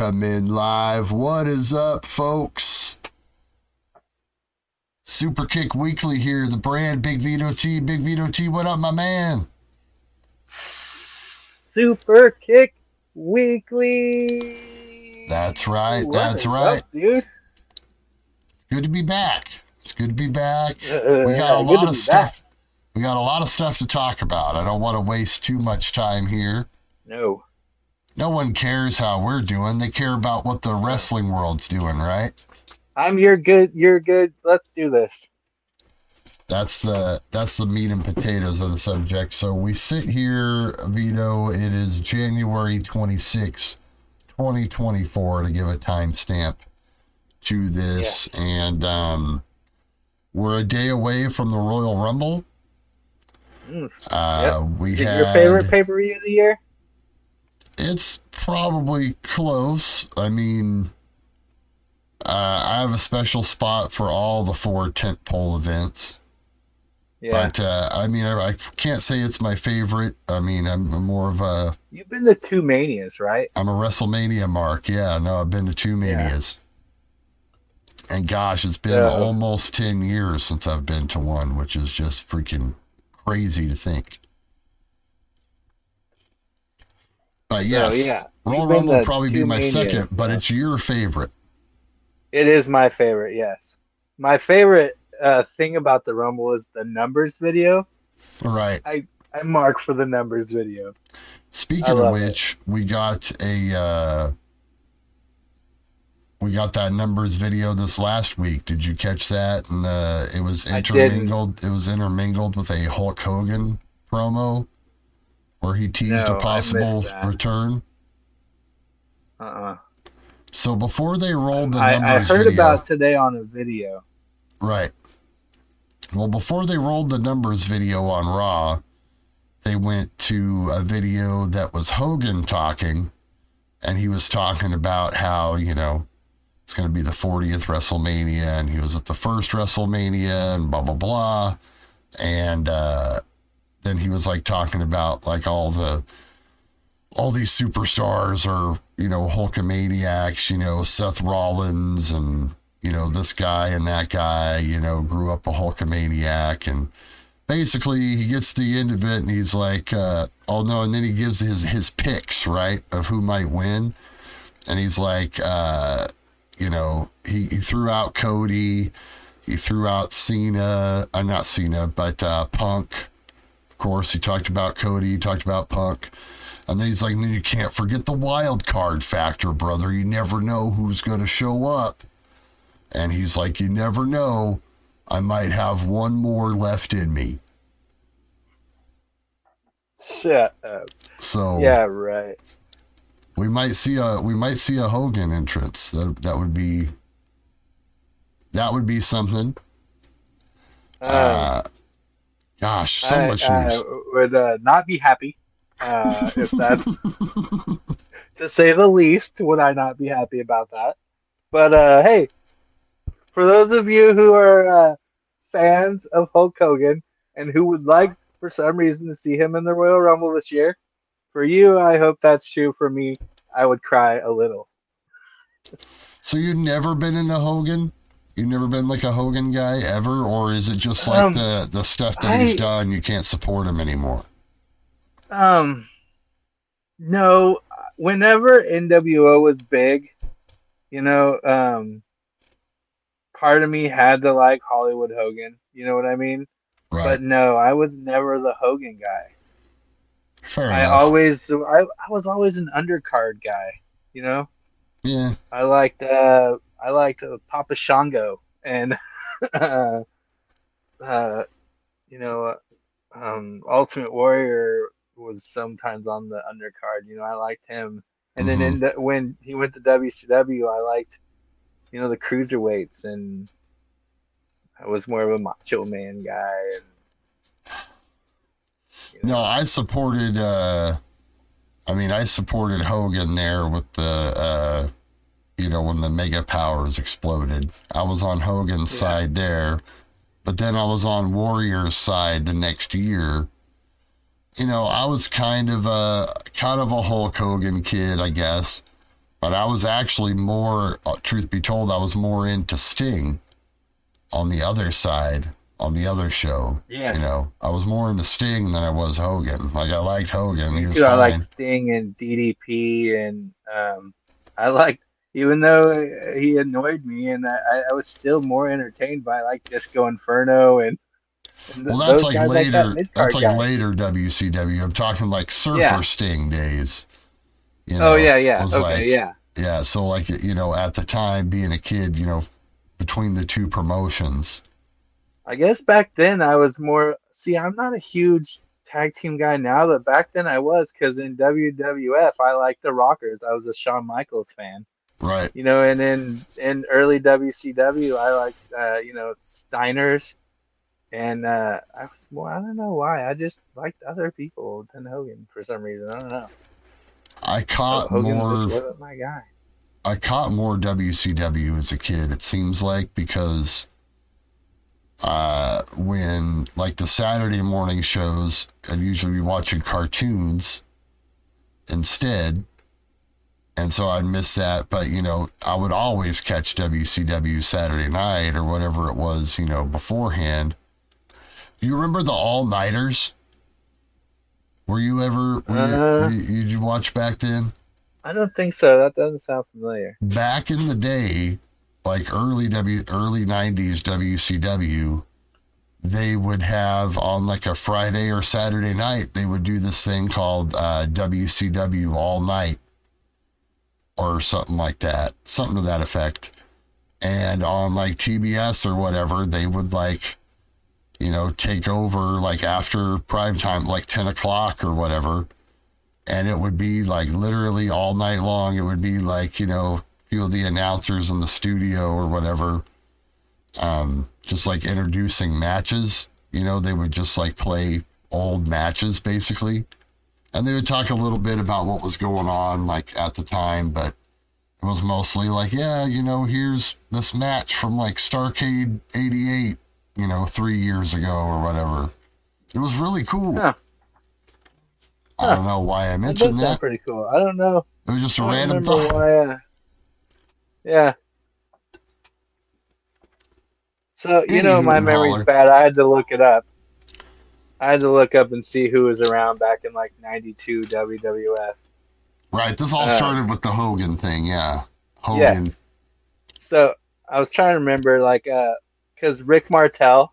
in and we come in live. What is up, folks? Super Kick Weekly here, the brand Big Vito T. Big Vito T, what up, my man? Super Kick Weekly. That's right. What that's right. up, dude. Good to be back. It's good to be back. Uh, We got a lot of stuff. We got a lot of stuff to talk about. I don't want to waste too much time here. No. No one cares how we're doing. They care about what the wrestling world's doing, right? I'm you're good. You're good. Let's do this. That's the that's the meat and potatoes of the subject. So we sit here, Vito. It is January 26, 2024, to give a timestamp to this, and um, we're a day away from the Royal Rumble. Mm. Uh, We Is it had your favorite pay per view of the year? It's probably close. I mean, uh, I have a special spot for all the four tentpole events. Yeah. But uh, I mean, I, I can't say it's my favorite. I mean, I'm more of a You've been to two manias, right? I'm a WrestleMania mark. Yeah, no, I've been to two manias. And gosh, it's been Yeah. almost ten years since I've been to one, which is just freaking crazy to think. But yes, So, yeah. Royal Rumble will probably be my Manias, second, but yeah. it's your favorite. It is my favorite. Yes. My favorite uh, thing about the Rumble is the numbers video. Right. I I mark for the numbers video. Speaking of which, we got a uh, we got that numbers video this last week. Did you catch that? And uh, it was intermingled. It was intermingled with a Hulk Hogan promo where he teased No, a possible return. Uh. uh So before they rolled the numbers, I, I heard video, about today on a video. Right. Well, before they rolled the numbers video on Raw, they went to a video that was Hogan talking, and he was talking about how, you know, it's going to be the 40th WrestleMania, and he was at the first WrestleMania, and blah, blah, blah. And uh, then he was like talking about like all the, all these superstars are, you know, Hulkamaniacs, you know, Seth Rollins and, you know, this guy and that guy, you know, grew up a Hulkamaniac. And basically he gets to the end of it and he's like, uh, oh no. And then he gives his, his picks, right, of who might win. And he's like, uh, you know, he, he threw out Cody. He threw out Cena. Uh, not Cena, but uh, Punk. Of course, he talked about Cody. He talked about Punk. And then he's like, and then you can't forget the wild card factor, brother. You never know who's going to show up. And he's like, you never know. I might have one more left in me. Shut up. So Yeah, right. we might see a we might see a Hogan entrance. That that would be that would be something. Uh, gosh, so I, much I news. would uh, not be happy uh, if that, to say the least, would I not be happy about that. But uh, hey, for those of you who are uh, fans of Hulk Hogan and who would like, for some reason, to see him in the Royal Rumble this year, for you, I hope that's true. For me, I would cry a little. So you've never been into Hogan? You've never been like a Hogan guy ever, or is it just like Um, the the stuff that he's done? You can't support him anymore. Um, no. Whenever NWO was big, you know, um, part of me had to like Hollywood Hogan. You know what I mean? Right. But no, I was never the Hogan guy. Fair I enough. always, I, I was always an undercard guy. You know, yeah. I liked, uh, I liked uh, Papa Shango and, uh, uh, you know, uh, um, Ultimate Warrior was sometimes on the undercard. You know, I liked him. And then in the, when he went to WCW, I liked, you know, the cruiserweights, and I was more of a Macho Man guy. And, you No, I supported. uh I mean, I supported Hogan there with the, uh you know, when the Mega Powers exploded. I was on Hogan's Yeah. side there, but then I was on Warrior's side the next year you know, I was kind of a kind of a Hulk Hogan kid, I guess. But I was actually more, uh, truth be told, I was more into Sting on the other side, on the other show. Yeah. You know, I was more into Sting than I was Hogan. Like I liked Hogan. He was Dude, I like Sting and DDP, and um, I like even though uh, he annoyed me, and I, I was still more entertained by like Disco Inferno and. and well, that's like later. that that's like later WCW. I'm talking like Surfer Yeah. Sting days. You Oh know, yeah, yeah, was okay, like- yeah. Yeah, so like you know, at the time being a kid, you know, between the two promotions. I guess back then I was more. See, I'm not a huge tag team guy now, but back then I was because in WWF I liked the Rockers. I was a Shawn Michaels fan, Right. you know, and in in early WCW I like uh, you know Steiners, and uh, I was more. I don't know why. I just liked other people than Hogan for some reason. I don't know. I caught Hogan more my guy. I caught more WCW as a kid, it seems like, because uh, when, like, the Saturday morning shows, I'd usually be watching cartoons instead. And so I'd miss that. But, you know, I would always catch WCW Saturday night or whatever it was, you know, beforehand. You remember the all nighters? Were you ever, were you, Uh. did you- did you watch back then? I don't think so. That doesn't sound familiar. back in the day, like early W early nineties WCW, they would have on like a Friday or Saturday night, they would do this thing called uh, WCW All Night or something like that, something to that effect. And on like TBS or whatever, they would like, you know, take over like after prime time, like 10 o'clock or whatever and it would be like literally all night long. It would be like you know, few of the announcers in the studio or whatever, um, just like introducing matches. You know, they would just like play old matches basically, and they would talk a little bit about what was going on like at the time, but it was mostly like, yeah, you know, here's this match from like Starcade '88, you know, three years ago or whatever. It was really cool. Huh. I don't know why I mentioned sound that. pretty cool. I don't know. It was just a random thought. why. Uh, yeah. So you know my memory's Holler. bad. I had to look it up. I had to look up and see who was around back in like '92 WWF. Right. This all Uh, started with the Hogan thing. Yeah. Hogan. So I was trying to remember, like, uh, because Rick Martel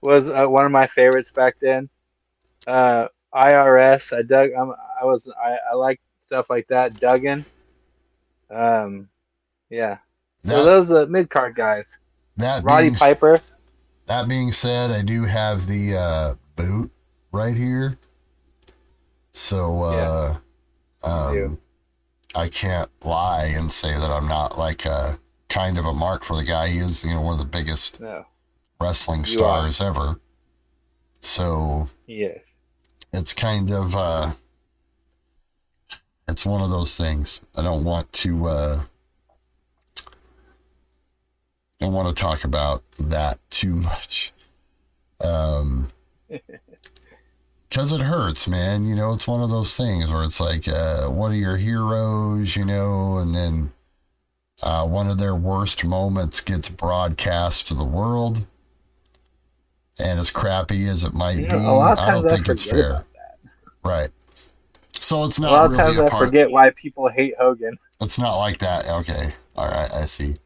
was uh, one of my favorites back then. Uh, IRS, I dug. I'm, I was, I, I like stuff like that. Duggan. Um, yeah. So those are mid card guys. that, Roddy being, Piper. that being said, I do have the uh, boot right here. So, uh, you um. I can't lie and say that I'm not like a kind of a mark for the guy. He is, you know, one of the biggest No, wrestling stars ever. So he is. it's kind of uh it's one of those things i don't want to uh don't want to talk about that too much um because it hurts man you know it's one of those things where it's like uh one of your heroes you know and then uh one of their worst moments gets broadcast to the world and as crappy as it might You be know, a lot of i don't I, think it's fair. Right. So it's A not lot of really times a I part. forget why people hate Hogan. It's not like that. Okay. All right. I see.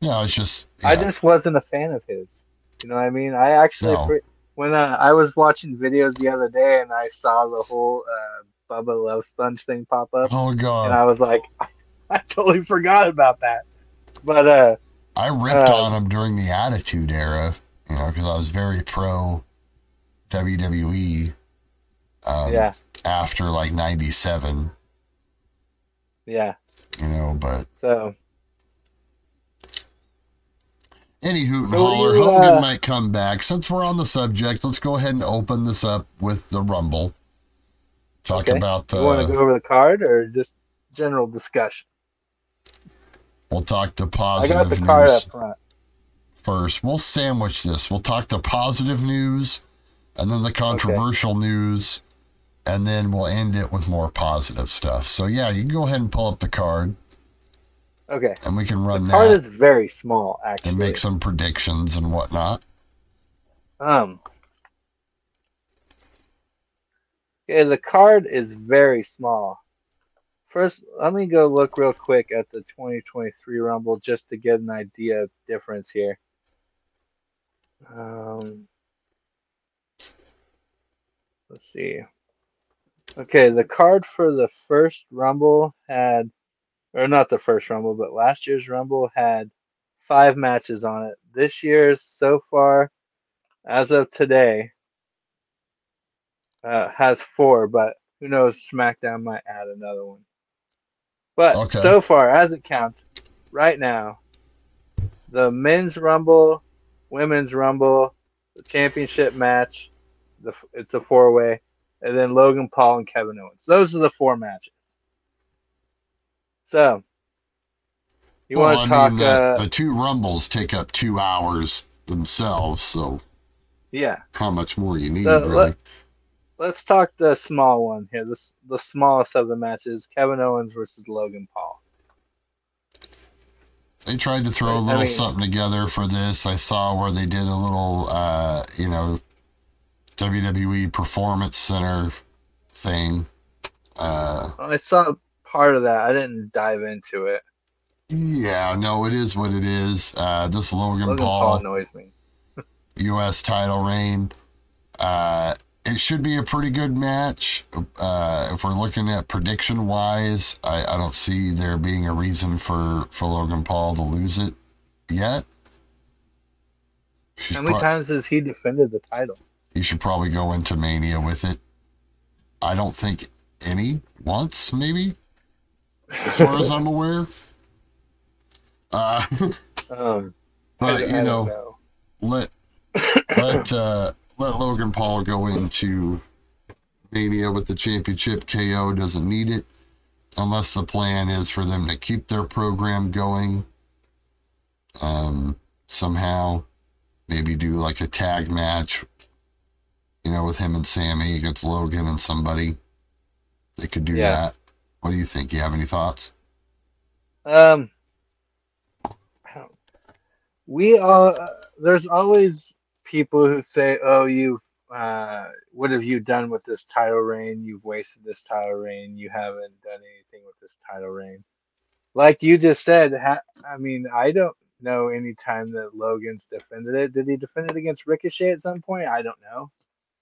No, it's just. I just wasn't a fan of his. You know what I mean? I actually, No. pre- when uh, I was watching videos the other day and I saw the whole uh, Bubba Love Sponge thing pop up, Oh god! and. I was like, I totally forgot about that. But uh, I ripped uh, on him during the Attitude Era. You know, because I was very pro WWE. Um, yeah, After like '97, yeah. you know, but So any hoot and So holler, you, Hogan uh, might come back. Since we're on the subject, let's go ahead and open this up with the Rumble. Talk okay, about the. you want to go over the card or just general discussion? We'll talk the I positive got the news. card up front. first. We'll sandwich this. We'll talk the positive news and then the controversial news and then we'll end it with more positive stuff. So yeah, you can go ahead and pull up the card, Okay. and we can run The card is very small, actually. and make some predictions and whatnot. Um. Okay, the card is very small. First, let me go look real quick at the 2023 Rumble just to get an idea of difference here. Um, let's see. Okay, the card for the first Rumble had, or not the first Rumble, but last year's Rumble had five matches on it. This year's so far as of today, uh, has four, but who knows? SmackDown might add another one. But Okay. so far, as it counts, right now, the men's rumble, women's rumble, the championship match, the it's a four way, and then Logan Paul and Kevin Owens. Those are the four matches. So, you well, want to talk? mean, the, uh, the two rumbles take up two hours themselves, so yeah. how much more you need, So, really? let- let's talk the small one here. This the smallest of the matches: Kevin Owens versus Logan Paul. They tried to throw a little mean- something together for this. I saw where they did a little, uh, you know, WWE Performance Center thing. Uh, I saw part of that. I didn't dive into it. yeah, no, it is what it is. Uh, this Logan, Logan Paul Paul, annoys me. U.S. title reign. Uh, it should be a pretty good match. Uh, if we're looking at prediction wise, I, I don't see there being a reason for, for Logan Paul to lose it yet. She's How many pro- times has he defended the title? he should probably go into Mania with it. I don't think any once, maybe, as far as I'm aware. Uh, Um, but I- I you don't know, let let uh, let Logan Paul go into Mania with the championship. KO doesn't need it unless the plan is for them to keep their program going. Um, somehow, maybe do like a tag match. You know, with him and Sammy against Logan and somebody. They could do Yeah. that. What do you think? You have any thoughts? Um, we all there's always people who say, "Oh, you, uh, what have you done with this title reign? You've wasted this title reign. You haven't done anything with this title reign." Like you just said, ha- I mean, I don't know any time that Logan's defended it. Did he defend it against Ricochet at some point? I don't know.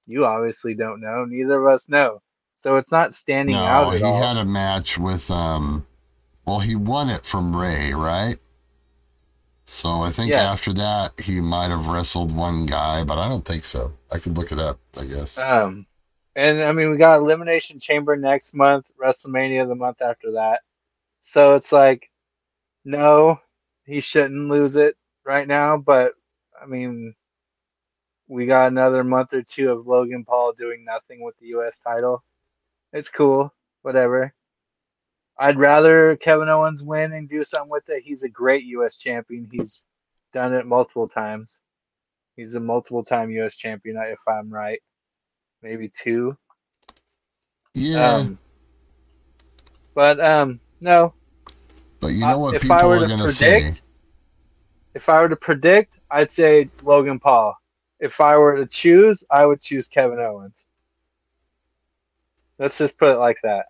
You obviously don't know. Neither of us know. So it's not standing No, out he all. had a match with um well he won it from Ray, right? So I think Yes. after that he might have wrestled one guy, but I don't think so. I could look it up, I guess. Um, and I mean, we got Elimination Chamber next month, WrestleMania the month after that. So it's like, no, he shouldn't lose it right now. But I mean, we got another month or two of Logan Paul doing nothing with the U.S. title. It's cool, whatever. I'd rather Kevin Owens win and do something with it. He's a great U.S. champion. He's done it multiple times. He's a multiple time U.S. champion, if I'm right. Maybe two. yeah, Um, but um, no. but you uh, know what if people I were are to gonna say. predict- If I were to predict, I'd say Logan Paul. If I were to choose, I would choose Kevin Owens. Let's just put it like that.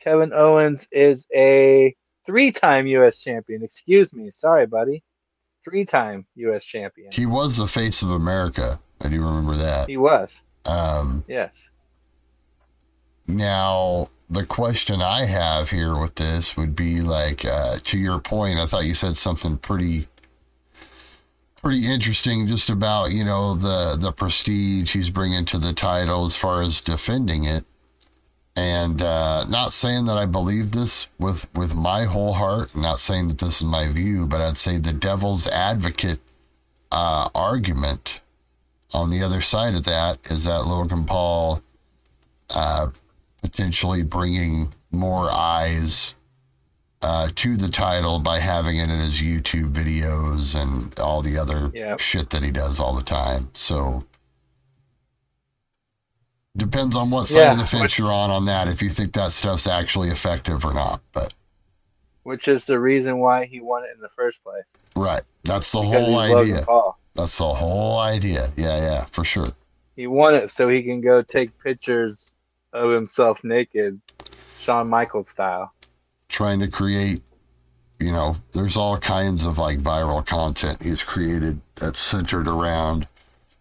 Kevin Owens is a three-time U.S. champion. Excuse me, sorry, buddy. Three-time U.S. champion. He was the face of America. I do remember that. He was. Um Yes. Now, the question I have here with this would be like, uh, to your point, I thought you said something pretty, pretty interesting, just about you know the the prestige he's bringing to the title as far as defending it, and uh, not saying that I believe this with with my whole heart, not saying that this is my view, but I'd say the devil's advocate uh, argument on the other side of that is that Logan Paul. Uh, potentially bringing more eyes uh, to the title by having it in his YouTube videos and all the other Yeah. shit that he does all the time. So, Depends on what side Yeah, of the fence which- you're on on that. If you think that stuff's actually effective or not, but which is the reason why he won it in the first place. right, that's the Because whole idea. That's the whole idea. Yeah, yeah, for sure. He won it so he can go take pictures of himself naked, Shawn Michaels style. Trying to create, you know, there's all kinds of like viral content he's created that's centered around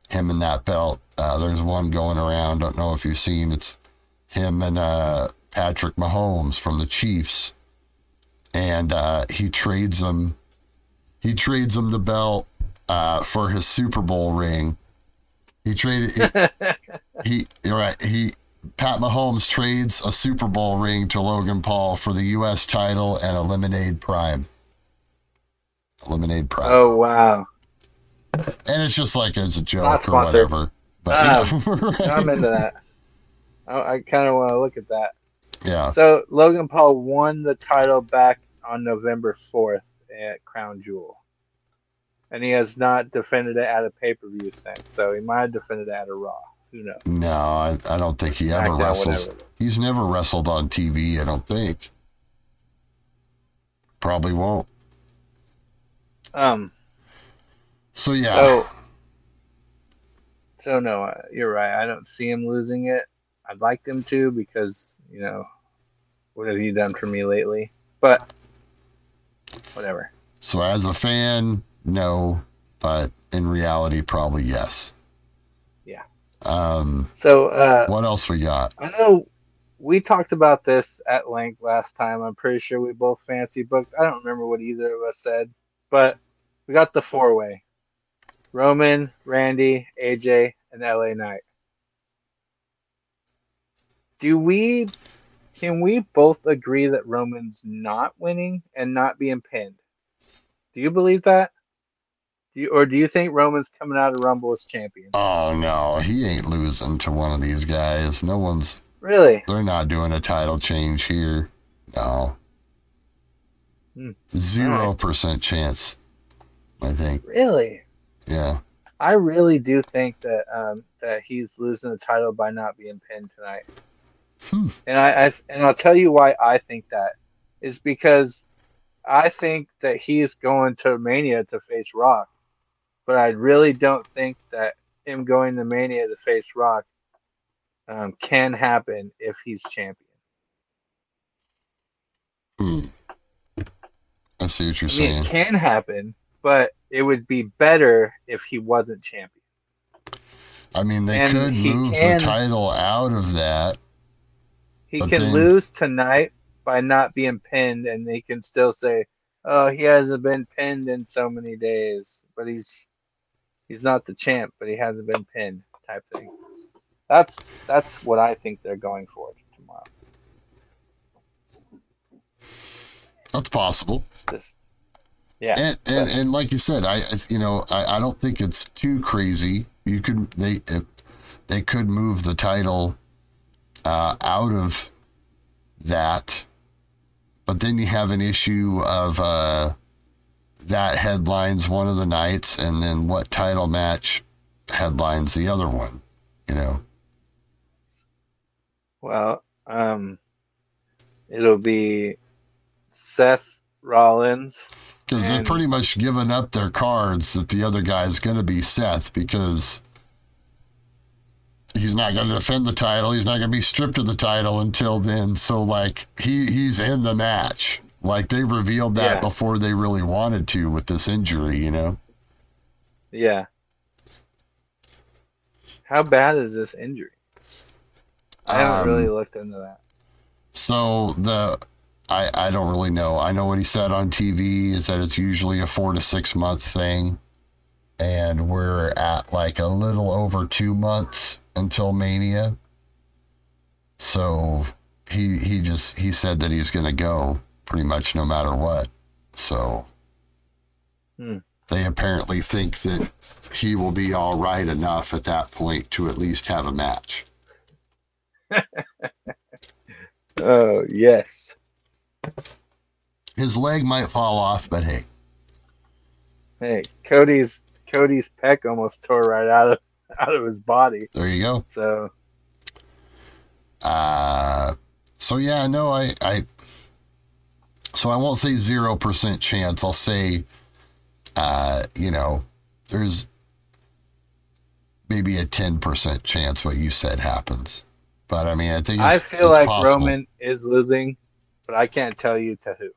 him and that belt. Uh, there's one going around. Don't know if you've seen. It's him and uh, Patrick Mahomes from the Chiefs, and uh, he trades him. He trades him the belt uh, for his Super Bowl ring. He traded. He, he you're right. He Pat Mahomes trades a Super Bowl ring to Logan Paul for the U.S. title and a Lemonade Prime. Lemonade Prime, Oh wow, and it's just like as a joke or whatever. But Um, I'm into that. I, I kind of want to look at that. yeah, So Logan Paul won the title back on November 4th at Crown Jewel. And he has not defended it at a pay per view since. So he might have defended it at a Raw. Who knows? no, I, I don't think he ever wrestles. whatever it is. He's never wrestled on TV. I don't think. Probably won't. Um. So yeah, So. So no, you're right. I don't see him losing it. I'd like him to because you know, what have you done for me lately? But whatever. so as a fan, no, but in reality, probably yes. Yeah. Um, So uh, what else we got? I know we talked about this at length last time. I'm pretty sure we both fancy booked. I don't remember what either of us said, but we got the four way Roman, Randy, AJ, and LA Knight. Do we, can we both agree that Roman's not winning and not being pinned? Do you believe that? Do you, or do you think Roman's coming out of Rumble as champion? Oh no, he ain't losing to one of these guys. No one's. Really? They're not doing a title change here. No. Hmm. Zero percent chance. I think. Really? Yeah. I really do think that um, that he's losing the title by not being pinned tonight. Hmm. And I, I and I'll tell you why I think that is because I think that he's going to Mania to face Rock, but I really don't think that him going to Mania to face Rock um, can happen if he's champion. Hmm. I see what you're I mean, saying. it can happen, but it would be better if he wasn't champion. I mean, they and could move can- the title out of that. He can then- lose tonight by not being pinned, and they can still say, "Oh, he hasn't been pinned in so many days, but he's he's not the champ, but he hasn't been pinned." Type thing. That's that's what I think they're going for tomorrow. That's possible. Just yeah, and and, and like you said, I you know I, I don't think it's too crazy. You could they if they could move the title uh, out of that, but then you have an issue of uh, that headlines one of the nights, and then what title match headlines the other one. You know, well, um, it'll be Seth Rollins. Because they've pretty much given up their cards that the other guy is going to be Seth because he's not going to defend the title. He's not going to be stripped of the title until then. So like he he's in the match. Like they revealed that Yeah. before they really wanted to with this injury. You know. Yeah. How bad is this injury? I haven't Um, really looked into that. So the I I don't really know. I know what he said on TV is that it's usually a four to six month thing, and we're at like a little over two months until Mania. So he he just he said that he's gonna go pretty much no matter what. So Hmm. they apparently think that he will be all right enough at that point to at least have a match. Oh yes. His leg might fall off, but hey. Hey, Cody's Cody's pec almost tore right out of out of his body. There you go. So Uh, so yeah, no, I, I, so I won't say zero percent chance. I'll say, uh, you know, there's maybe a ten percent chance what you said happens. But I mean, I think I feel like possible. Roman is losing, but I can't tell you to who.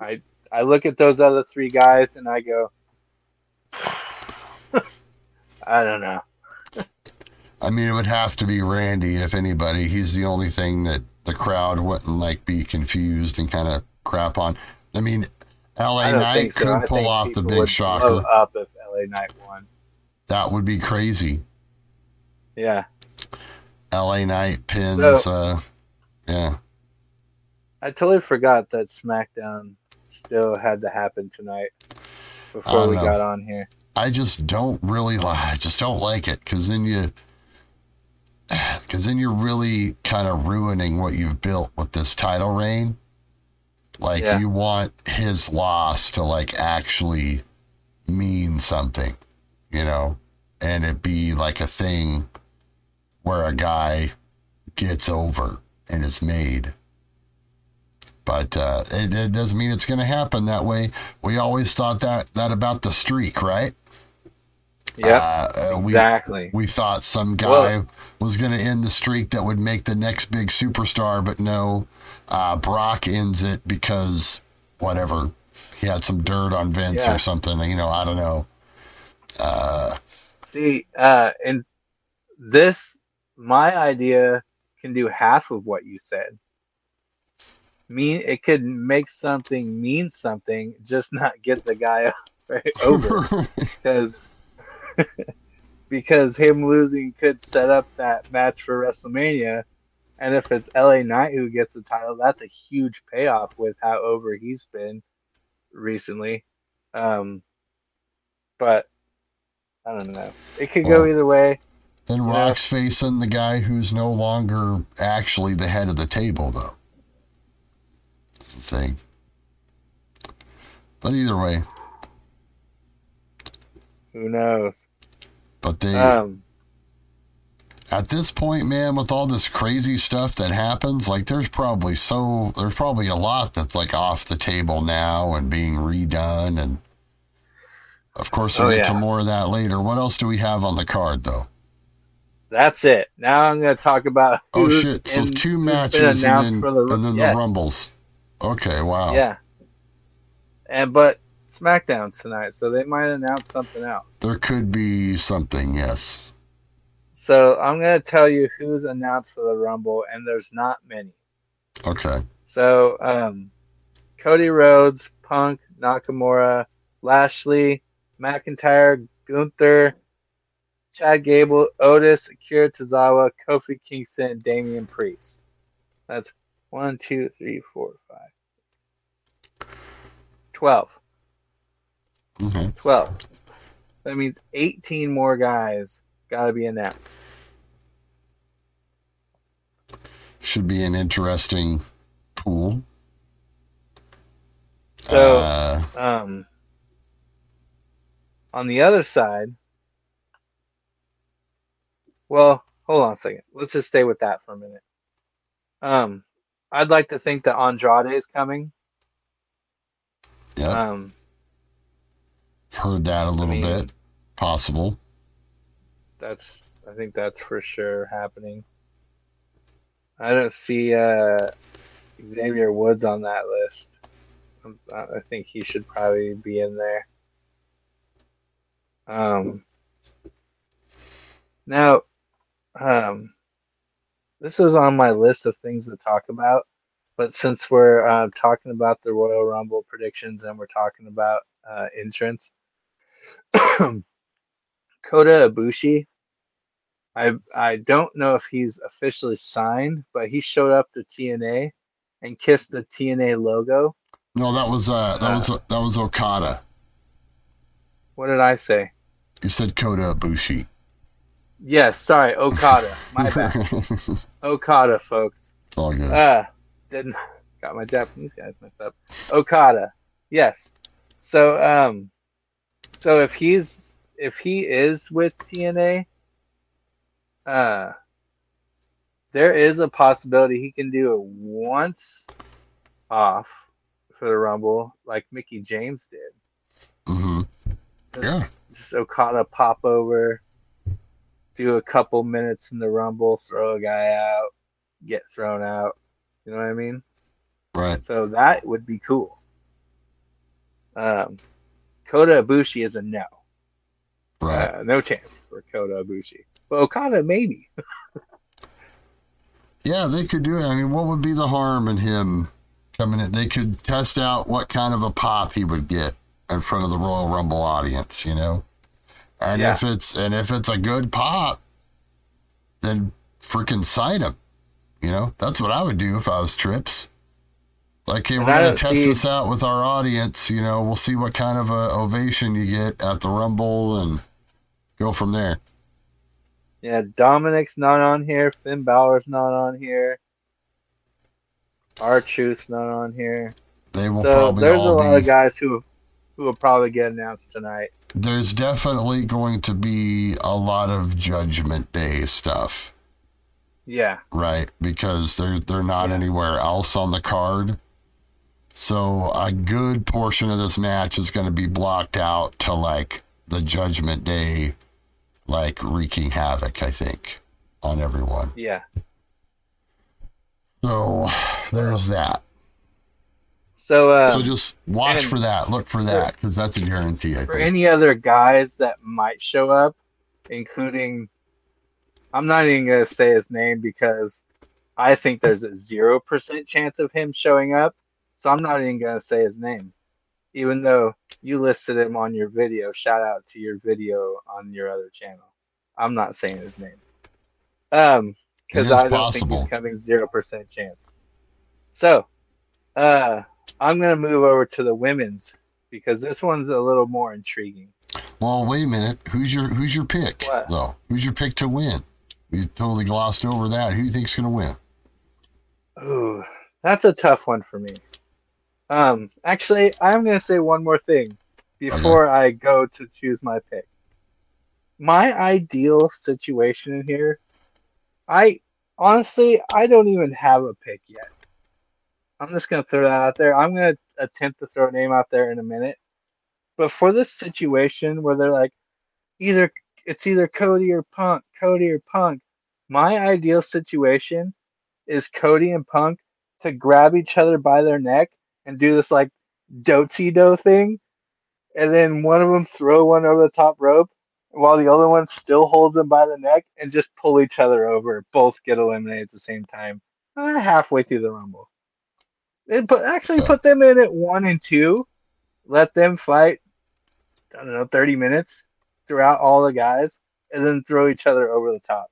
I I look at those other three guys and I go, I don't know. I mean, it would have to be Randy if anybody. He's the only thing that the crowd wouldn't like be confused and kind of crap on. I mean, LA I Knight so. could I pull off the big shocker. up if LA Knight won. That would be crazy. Yeah, LA Knight pins. So- uh, yeah. I totally forgot that SmackDown still had to happen tonight before we know. got on here. I just don't really like. I just don't like it because then you, because then you're really kind of ruining what you've built with this title reign. Like Yeah. you want his loss to like actually mean something, you know, and it be like a thing where a guy gets over and is made. But uh, it, it doesn't mean it's going to happen that way. We always thought that that about the streak, right? Yeah, Uh, uh, we exactly. we thought some guy Well- was going to end the streak that would make the next big superstar, but no, uh, Brock ends it because whatever he had some dirt on Vince Yeah. or something. You know, I don't know. Uh, See, uh, and this, my idea can do half of what you said. Mean it could make something mean something, just not get the guy over because because him losing could set up that match for WrestleMania. And if it's LA Knight who gets the title, that's a huge payoff with how over he's been recently. Um, but I don't know. It could go either way. then. Rock's facing the guy who's no longer actually the head of the table, though. Thing. But either way, Who knows? but they Um, at this point, man, with all this crazy stuff that happens, like there's probably so there's probably a lot that's like off the table now and being redone, and of course we'll Oh, get to more of that later. What else do we have on the card, though? that's it. Now I'm going to talk about. Oh shit! So two matches and then, the- and then yes. the rumbles. Okay, wow. Yeah. And but SmackDown's tonight, so they might announce something else. There could be something, yes. So I'm going to tell you who's announced for the Rumble, and there's not many. Okay. So um, Cody Rhodes, Punk, Nakamura, Lashley, McIntyre, Gunther, Chad Gable, Otis, Akira Tozawa, Kofi Kingston, and Damian Priest. That's one, two, three, four, five. Twelve. Okay. 12. That means 18 more guys got to be announced. Should be an interesting pool. So, uh, um, on the other side, well, hold on a second. Let's just stay with that for a minute. Um, I'd like to think that Andrade is coming. Yep. Um, Heard that a little mean- bit. Possible. that's I think that's for sure happening. I don't see uh, Xavier Woods on that list. Um, I I think he should probably be in there. Um, now, um, this is on my list of things to talk about, but since we're uh, talking about the Royal Rumble predictions and we're talking about uh, entrance, Kota Ibushi. I I don't know if he's officially signed, but he showed up to TNA and kissed the TNA logo. No, that was uh, that Uh. was that was Okada. What did I say? You said Kota Ibushi. Yes, sorry, Okada. My bad. Okada, folks. all good. Ah, didn't got my Japanese guys messed up. Okada. Yes. So um so if he's if he is with TNA uh there is a possibility he can do it once off for the Rumble, like Mickie James did. Mm-hmm. Just, Yeah. just Okada pop over, do a couple minutes in the Rumble, throw a guy out, get thrown out. You know what I mean? Right. So that would be cool. Um, Kota Ibushi is a no. Right. Uh, no chance for Kota Ibushi. But Okada maybe. Yeah, they could do it. I mean, what would be the harm in him coming in? They could test out what kind of a pop he would get in front of the Royal Rumble audience, you know? And Yeah. if it's and if it's a good pop, then freaking sign him. You know, that's what I would do if I was Trips. Like, hey, And we're gonna test see- this out with our audience. You know, we'll see what kind of a ovation you get at the Rumble and go from there. Yeah, Dominic's not on here. Finn Balor's not on here. R Truth's not on here. They will So probably there's a lot be. of guys who who will probably get announced tonight. there's definitely going to be a lot of Judgment Day stuff, Yeah, right? Because they're they're not Yeah. anywhere else on the card. So a good portion of this match is going to be blocked out to like the Judgment Day, like wreaking havoc. I think on everyone. yeah. So there's that. So, uh, so just watch for that. Look for that because that's a guarantee. I for think. any other guys that might show up, including, I'm not even gonna say his name because I think there's a zero percent chance of him showing up. So I'm not even gonna say his name, even though you listed him on your video. Shout out to your video on your other channel. I'm not saying his name, um, because I don't think possible. he's coming zero percent chance. So, uh, I'm gonna move over to the women's because this one's a little more intriguing. Well, wait a minute. Who's your who's your pick What? though? Who's your pick to win? You totally glossed over that. Who do you think's going to win? Ooh, that's a tough one for me. Um, actually, I'm gonna say one more thing before I go to choose my pick. My ideal situation in here, I honestly, I don't even have a pick yet. I'm just gonna throw that out there. I'm gonna attempt to throw a name out there in a minute. But for this situation where they're like, either it's either Cody or Punk, Cody or Punk. My ideal situation is Cody and Punk to grab each other by their neck and do this like dotsy do thing, and then one of them throw one over the top rope, while the other one still holds them by the neck and just pull each other over. Both get eliminated at the same time, uh, halfway through the rumble. And put actually put them in at one and two, let them fight. I don't know, thirty minutes throughout all the guys, and then throw each other over the top.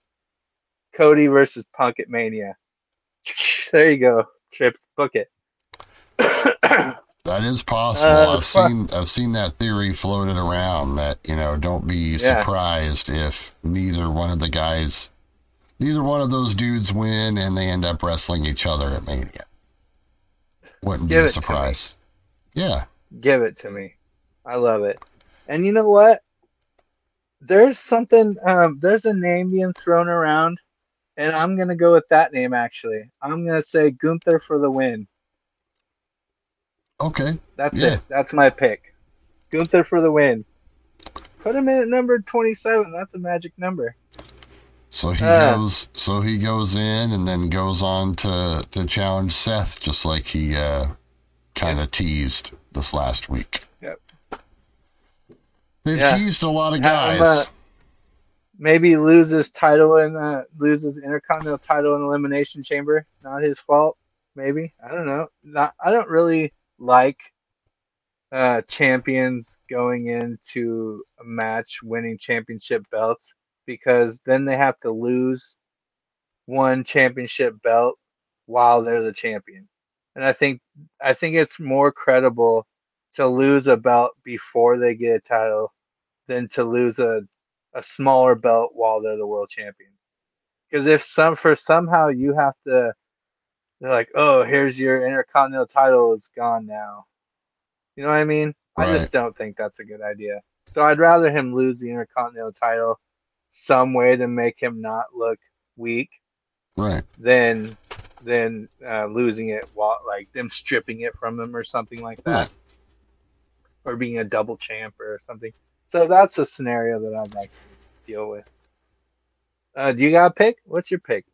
Cody versus Punk at Mania. There you go, Trips. Book it. That is possible. Uh, I've fuck. seen I've seen that theory floated around that you know don't be Yeah. surprised if neither one of the guys, neither one of those dudes win and they end up wrestling each other at Mania. Wouldn't Give be a surprise. Yeah, Give it to me. I love it. And you know what? There's something. Um, there's a name being thrown around, and I'm gonna go with that name. Actually, I'm gonna say Gunther for the win. okay. That's Yeah. it. That's my pick. Gunther for the win. Put him in at number 27. That's a magic number. So he Uh. goes. So he goes in and then goes on to to challenge Seth, just like he uh, kind of teased this last week. They've Yeah. teased a lot of guys. uh, maybe lose his title and uh, lose his Intercontinental title in Elimination Chamber. Not his fault. Maybe I don't know. Not I don't really like uh, champions going into a match winning championship belts because then they have to lose one championship belt while they're the champion. And I think I think it's more credible to lose a belt before they get a title than to lose a, a smaller belt while they're the world champion. Because if some for somehow you have to, they're like, oh, here's your intercontinental title, it's gone now. You know what I mean? I just don't think that's a good idea. So I'd rather him lose the intercontinental title some way to make him not look weak, Right. than than uh, losing it while like them stripping it from them or something like that, Right. or being a double champ or something. So that's a scenario that I'd like to deal with. Uh, do you got a pick? What's your pick?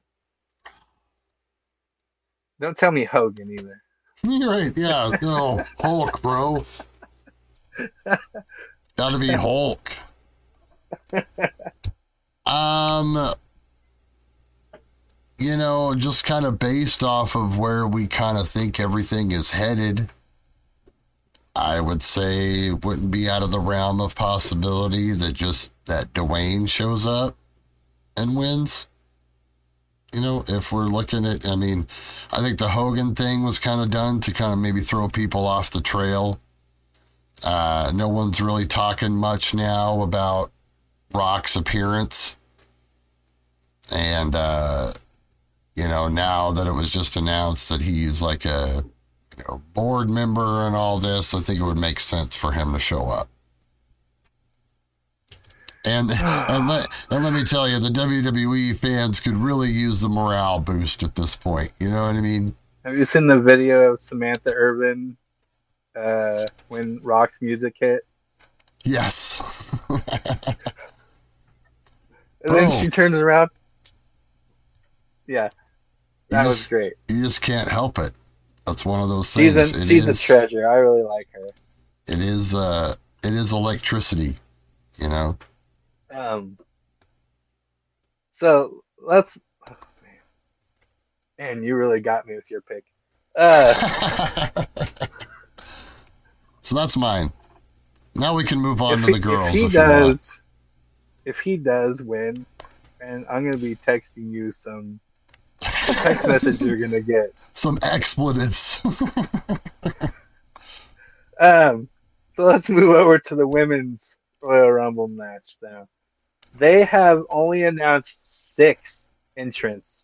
Don't tell me Hogan either. You're right. Yeah. No, Hulk, bro. Gotta be Hulk. Um, you know, just kind of based off of where we kind of think everything is headed, I would say it wouldn't be out of the realm of possibility that just that Dwayne shows up and wins. You know, if we're looking at, I mean, I think the Hogan thing was kind of done to kind of maybe throw people off the trail. Uh, no one's really talking much now about Rock's appearance. And, uh, you know, now that it was just announced that he's like a you know, board member and all this, I think it would make sense for him to show up. And and let, and let me tell you, the WWE fans could really use the morale boost at this point. You know what I mean? Have you seen the video of Samantha Irvin uh, when Rock's music hit? Yes. And then Oh. she turns around. Yeah, that You was great. you just can't help it. That's one of those things. She's a, It she's a treasure. I really like her. It is uh it is electricity, you know. Um, so let's. Oh, man. man, you really got me with your pick. Uh, so that's mine. Now we can move on to he, the girls if he if, does, if he does win, and I'm gonna be texting you some text message you're gonna get. Some expletives. Um, so let's move over to the women's Royal Rumble match now. They have only announced six entrants.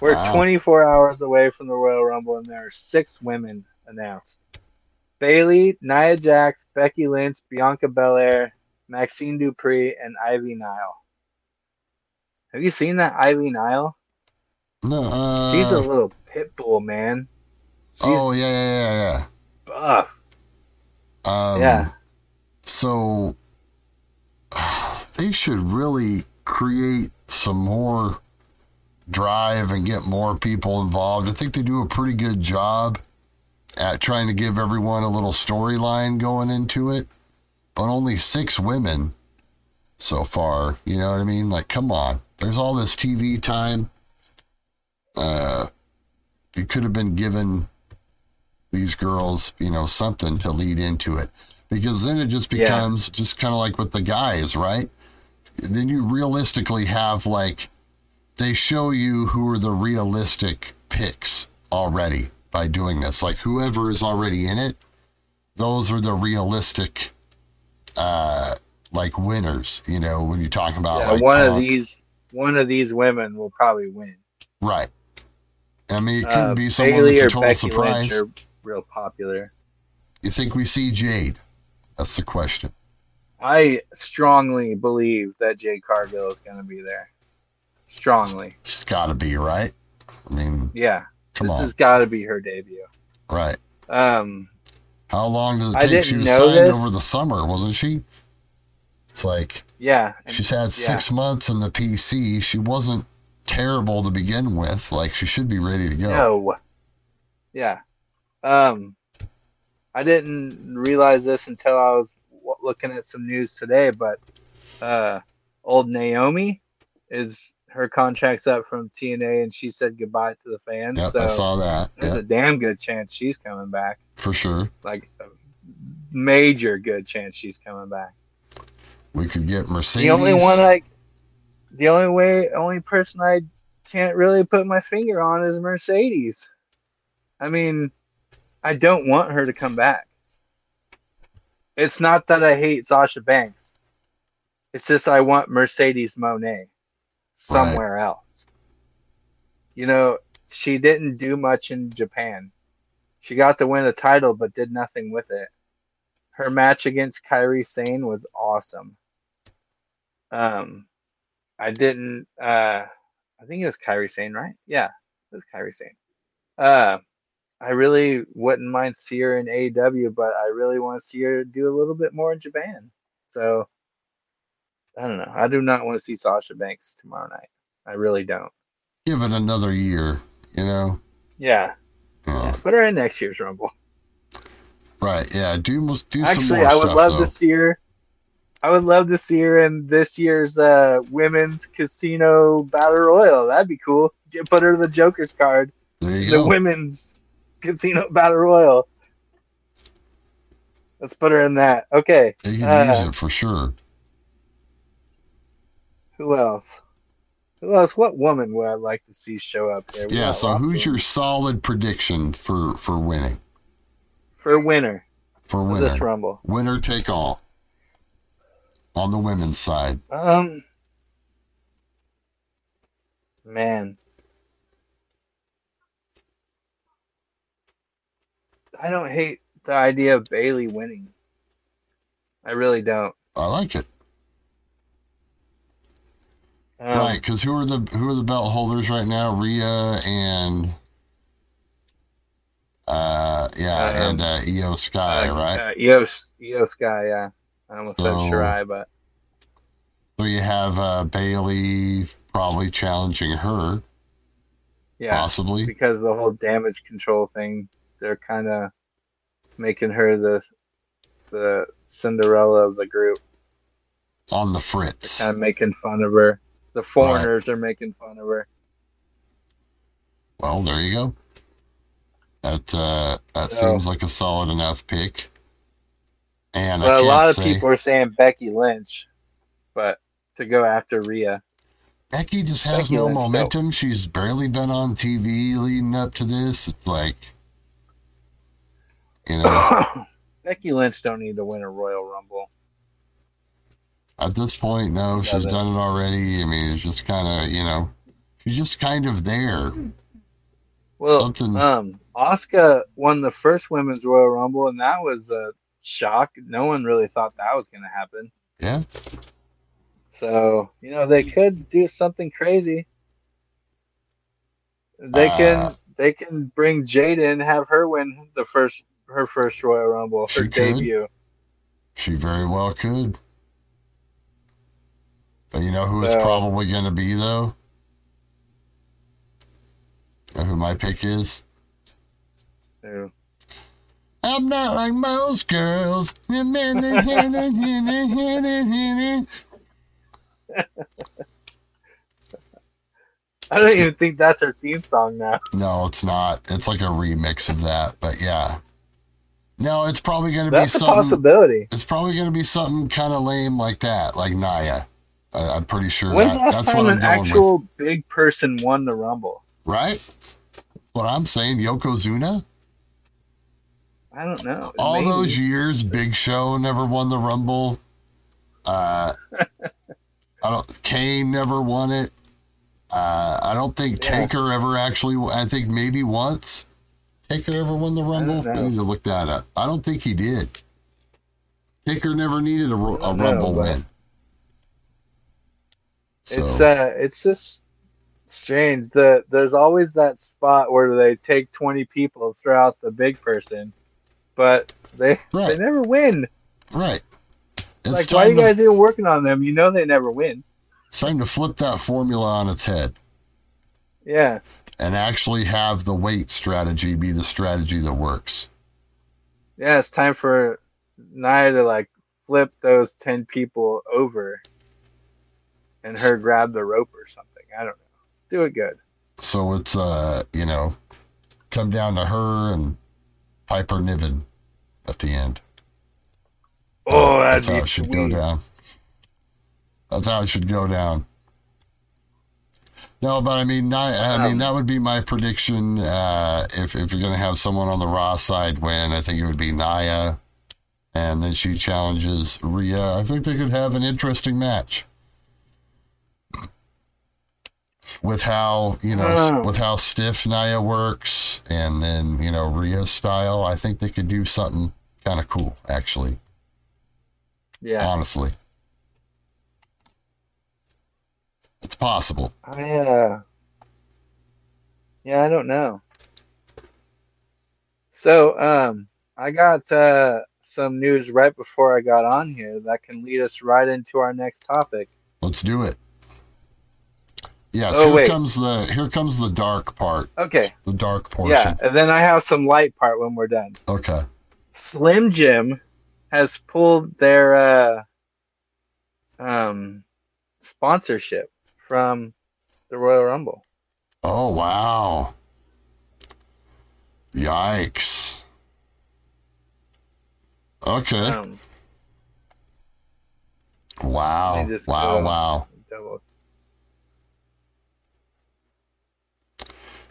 We're Wow. 24 hours away from the Royal Rumble, and there are six women announced: Bayley, Nia Jax, Becky Lynch, Bianca Belair, Maxxine Dupri, and Ivy Nile. Have you seen that Ivy Nile? no, uh, She's a little pit bull, man. She's oh yeah, yeah, yeah, buff. yeah. Um, Yeah. So they should really create some more drive and get more people involved. I think they do a pretty good job at trying to give everyone a little storyline going into it, but only six women so far. You know what I mean? Like, come on. There's all this TV time. Uh, you could have been given these girls, you know, something to lead into it because then it just Yeah. becomes just kind of like with the guys, right? Then you realistically have like they show you who are the realistic picks already by doing this. Like whoever is already in it, those are the realistic uh like winners, you know, when you're talking about Yeah, like one of these one of these women will probably win. right. I mean, it could Uh, be someone Bayley that's a total Becky surprise. Lynch are real popular. You think we see Jade? That's the question. I strongly believe that Jade Cargill is going to be there. Strongly, She's got to be right. I mean, yeah. come this on, has got to be her debut. right? Um, How long did it take? She was signed this. over the summer, wasn't she? It's like yeah, and- she's had six months in the PC. She wasn't terrible to begin with. Like she should be ready to go. no, yeah. Um, I didn't realize this until I was looking at some news today, but uh, old Naomi is her contract's up from TNA, and she said goodbye to the fans. Yep, so I saw that. there's Yeah, a damn good chance she's coming back. for sure. Like a major good chance she's coming back. We could get Mercedes. The only one I, the only way, only person I can't really put my finger on is Mercedes. I mean, I don't want her to come back. It's not that I hate Sasha Banks. It's just I want Mercedes Moné somewhere else. You know, she didn't do much in Japan. She got to win the title, but did nothing with it. Her match against Kairi Sane was awesome. Um, I didn't. Uh, I think it was Kairi Sane, right? Yeah, it was Kairi Sane. Uh, I really wouldn't mind see her in AEW, but I really want to see her do a little bit more in Japan. So I don't know. I do not want to see Sasha Banks tomorrow night. I really don't. Give it another year, you know. Yeah. Uh, yeah. Put her in next year's Rumble. Right. Yeah. Do must do some Actually, more I would stuff, love though. to see her. I would love to see her in this year's uh, women's casino battle royal. That'd be cool. Get put her in the Joker's card. There you The go. women's casino battle royal. Let's put her in that. Okay. They can uh, use it for sure. Who else? Who else? What woman would I like to see show up here? We Yeah. So who's your solid prediction for for winning for winner for of this rumble? Winner take all on the women's side. Um, man, I don't hate the idea of Bayley winning. I really don't. I like it. Um, right, because who are the who are the belt holders right now? Rhea and uh yeah, Um, and uh IYO SKY, uh, right? Uh, IYO SKY, yeah. I almost said So- Shirai, but So you have uh Bayley probably challenging her, yeah, possibly. because of the whole damage control thing, they're kind of making her the the Cinderella of the group. On the Fritz. kind of making fun of her. The foreigners are making fun of her. Well, there you go. That uh that So- seems like a solid enough pick. And But a lot of say people are saying Becky Lynch, but to go after Rhea. Becky just has Becky no Lynch, momentum. She's barely been on TV leading up to this. It's like you know Becky Lynch don't need to win a Royal Rumble. At this point, no, she's done it already. I mean, it's just kind of, you know, she's just kind of there. Well, Something- um, Asuka won the first Women's Royal Rumble, and that was a shock. No one really thought that was going to happen. Yeah, So you know they could do something crazy. They Uh, can they can bring Jada and have her win the first her first Royal Rumble, her could. debut. she very well could. But you know who it's probably going to be, though? Know who my pick is? So, I'm not like most girls. I don't even think that's her theme song now. no, it's not. It's like a remix of that, but yeah. No, it's probably going to be something. possibility. It's probably going to be something kind of lame like that, like Nia. I, I'm pretty sure When's the that, last that's time what I'm an actual big person won the Rumble? right? What I'm saying, Yokozuna. I don't know. All Maybe. those years, Big Show never won the Rumble. Uh, I don't. Kane never won it. Uh, I don't think Yeah. Taker ever actually. I think maybe once. Taker ever won the Rumble? I need to look that up. I don't think he did. Taker never needed a, a know, Rumble but- win. It's So- uh, it's just strange. The there's always that spot where they take 20 people throughout the big person, but they Right. they never win. Right. It's like, why are you to- guys even working on them? You know they never win. It's time to flip that formula on its head Yeah, and actually have the weight strategy be the strategy that works. yeah. It's time for Nia to like flip those 10 people over, and her grab the rope or something. I don't know. Do it good. So it's uh, you know, come down to her and Piper Niven at the end. Oh, that's that'd how be it should go down. That's how it should go down. No, but I mean, not, I mean that would be my prediction. Uh, if if you're gonna have someone on the Raw side win, I think it would be Nia, and then she challenges Rhea. I think they could have an interesting match. With how you know, Oh. with how stiff Nia works, and then you know Rhea's style, I think they could do something kind of cool. Actually, Yeah. honestly, it's possible. I uh Yeah, I don't know. So, um, I got uh, some news right before I got on here that can lead us right into our next topic. Let's do it. Yes, Oh, here wait. comes the here comes the dark part, Okay. the dark portion. Yeah, and then I have some light part when we're done. Okay. Slim Jim has pulled their uh, um, sponsorship from the Royal Rumble. Oh wow. Yikes. Okay. Um, wow. Wow, wow. double-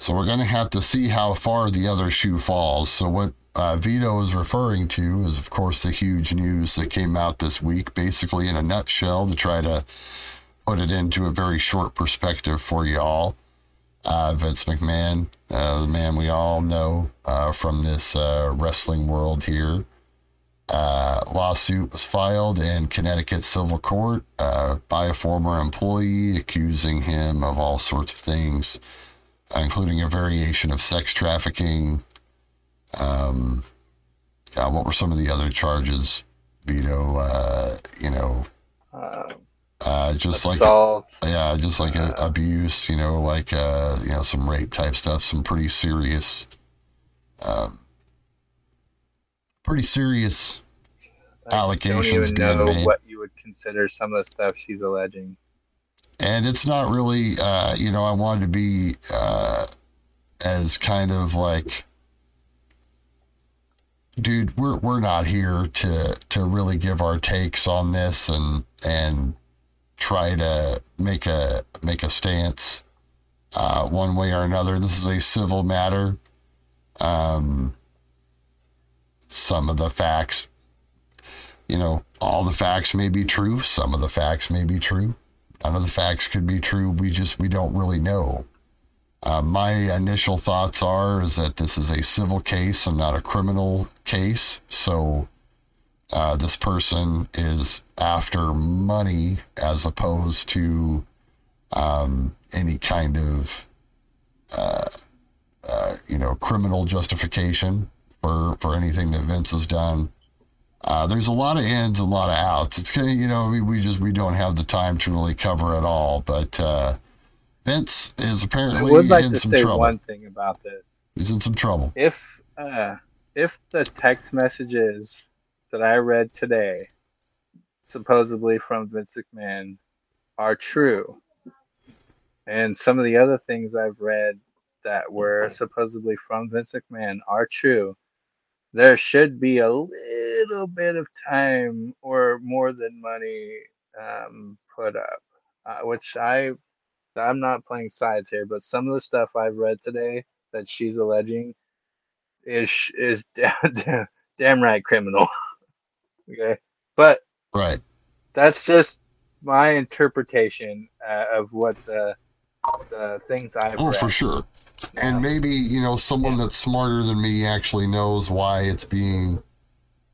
So we're going to have to see how far the other shoe falls. So what uh, Vito is referring to is, of course, the huge news that came out this week, basically in a nutshell, to try to put it into a very short perspective for y'all. Uh, Vince McMahon, uh, the man we all know uh, from this uh, wrestling world here, uh, lawsuit was filed in Connecticut Civil Court uh, by a former employee accusing him of all sorts of things including a variation of sex trafficking. Um, God, what were some of the other charges? Vito, uh, you know, Uh, uh, just like yeah, just like a, abuse, you know, like uh, you know, some rape type stuff, some pretty serious, um, pretty serious. I allegations don't being know made. what you would consider some of the stuff she's alleging. And it's not really uh you know i wanted to be uh as kind of like dude we're we're not here to to really give our takes on this and and try to make a make a stance uh one way or another. This is a civil matter. Um some of the facts you know all the facts may be true. Some of the facts may be true none of the facts could be true. We just we don't really know. Uh, my initial thoughts are is that this is a civil case and not a criminal case. So uh, this person is after money as opposed to um, any kind of uh, uh, you know criminal justification for for anything that Vince has done. Uh, there's a lot of ins and a lot of outs. It's kind of you know we, we just we don't have the time to really cover it all. But uh, Vince is I apparently would like in to some say trouble. one thing about this. He's in some trouble. If uh, if the text messages that I read today, supposedly from Vince McMahon, are true, and some of the other things I've read that were supposedly from Vince McMahon are true, there should be a little bit of time or more than money um, put up, uh, which I I'm not playing sides here, but some of the stuff I've read today that she's alleging is is damn, damn, right criminal. okay, but Right. that's just my interpretation uh, of what the the things I've Oh, read. for sure. Yeah. And maybe you know someone that's smarter than me actually knows why it's being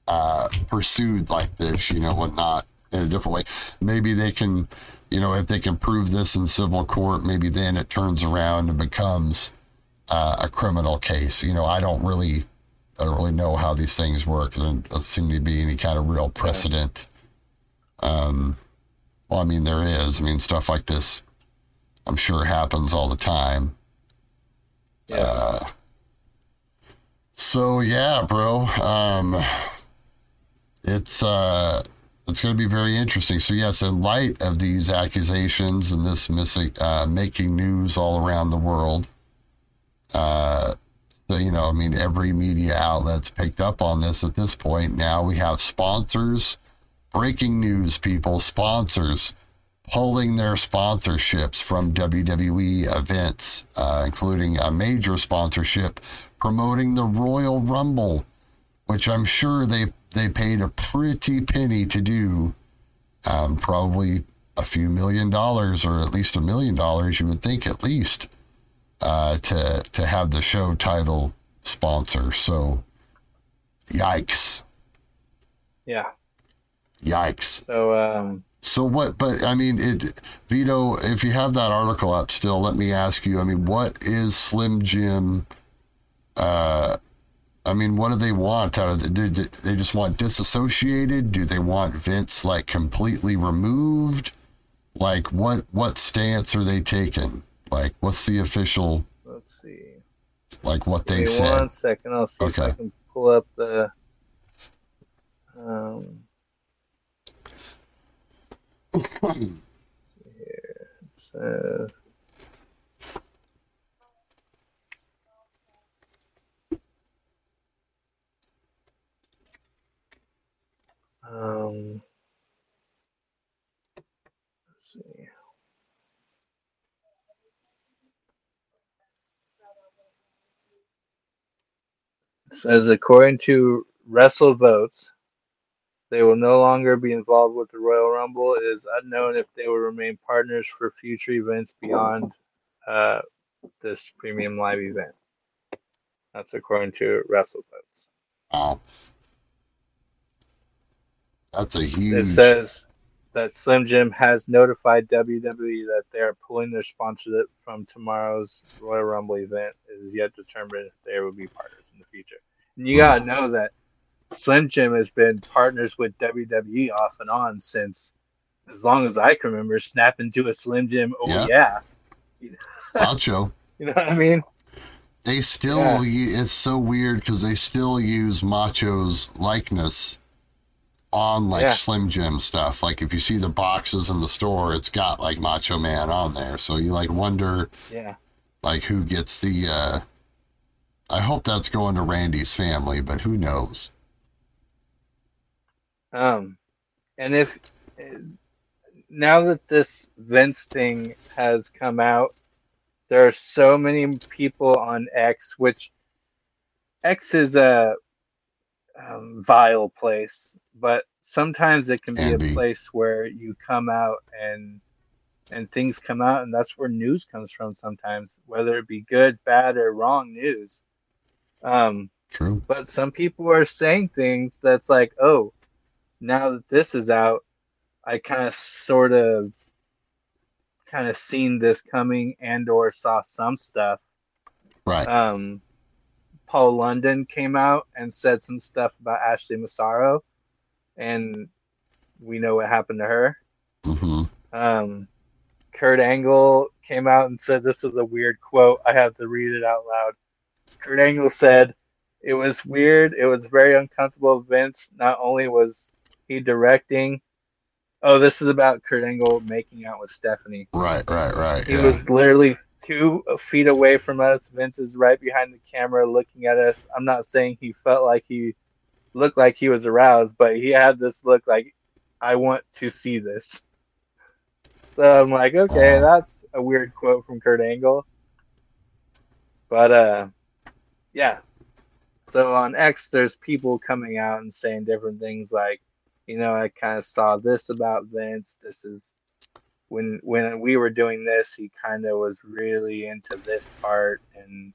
uh, pursued like this, you know, and not in a different way. Maybe they can, you know, if they can prove this in civil court, maybe then it turns around and becomes uh, a criminal case. You know, I don't really, I don't really know how these things work. There doesn't seem to be any kind of real precedent. Um, well, I mean, there is. I mean, stuff like this, I'm sure happens all the time. Yeah. So yeah, bro. Um, it's uh, it's going to be very interesting. So yes, in light of these accusations and this missing, uh, making news all around the world, uh, so, you know, I mean, every media outlet's picked up on this at this point. Now we have sponsors, breaking news people, sponsors pulling their sponsorships from WWE events, uh, including a major sponsorship promoting the Royal Rumble, which I'm sure they they paid a pretty penny to do, um, probably a few million dollars or at least a million dollars, you would think at least, uh, to to have the show title sponsor. So, yikes, yeah. yikes. So um, So what? But I mean, it, Vito. If you have that article up still, let me ask you. I mean, what is Slim Jim? Uh, I mean, what do they want out of it? Do they just want disassociated? Do they want Vince like completely removed? Like, what what stance are they taking? Like, what's the official? Let's see. Like what Give they said. One second, I'll see if I can pull up the. Um, it says. Um, let's see. It says according to WrestleVotes, they will no longer be involved with the Royal Rumble. It is unknown if they will remain partners for future events beyond uh, this premium live event. That's according to WrestleVotes. Wow. That's a huge. It says that Slim Jim has notified WWE that they are pulling their sponsorship from tomorrow's Royal Rumble event. It is yet determined if they will be partners in the future. And you gotta know that Slim Jim has been partners with WWE off and on since as long as I can remember. Snap into a Slim Jim, oh Yeah. yeah, Macho. you know what I mean? They still yeah. it's so weird because they still use Macho's likeness on like Yeah. Slim Jim stuff. Like if you see the boxes in the store, it's got like Macho Man on there. So you like wonder Yeah. like who gets the, uh, I hope that's going to Randy's family, but who knows? Um, and if now that this Vince thing has come out, there are so many people on X, which X is a um, vile place, but sometimes it can be Can a place where you come out and and things come out, and that's where news comes from. Sometimes, whether it be good, bad, or wrong news. Um, True. but some people are saying things that's like, oh, now that this is out, I kind of sort of kind of seen this coming and or saw some stuff. Right. Um, Paul London came out and said some stuff about Ashley Massaro, and we know what happened to her. hmm Um, Kurt Angle came out and said this was a weird quote. I have to read it out loud. Kurt Angle said, "It was weird. It was very uncomfortable. Vince not only was he directing. Oh, this is about Kurt Angle making out with Stephanie. Right, right, right. He yeah. was literally two feet away from us. Vince is right behind the camera looking at us. I'm not saying he felt like he looked like he was aroused, but he had this look like, I want to see this. So I'm like, okay, that's a weird quote from Kurt Angle. But uh yeah. So on X there's people coming out and saying different things like, you know, I kind of saw this about Vince. This is when when we were doing this, he kind of was really into this part, and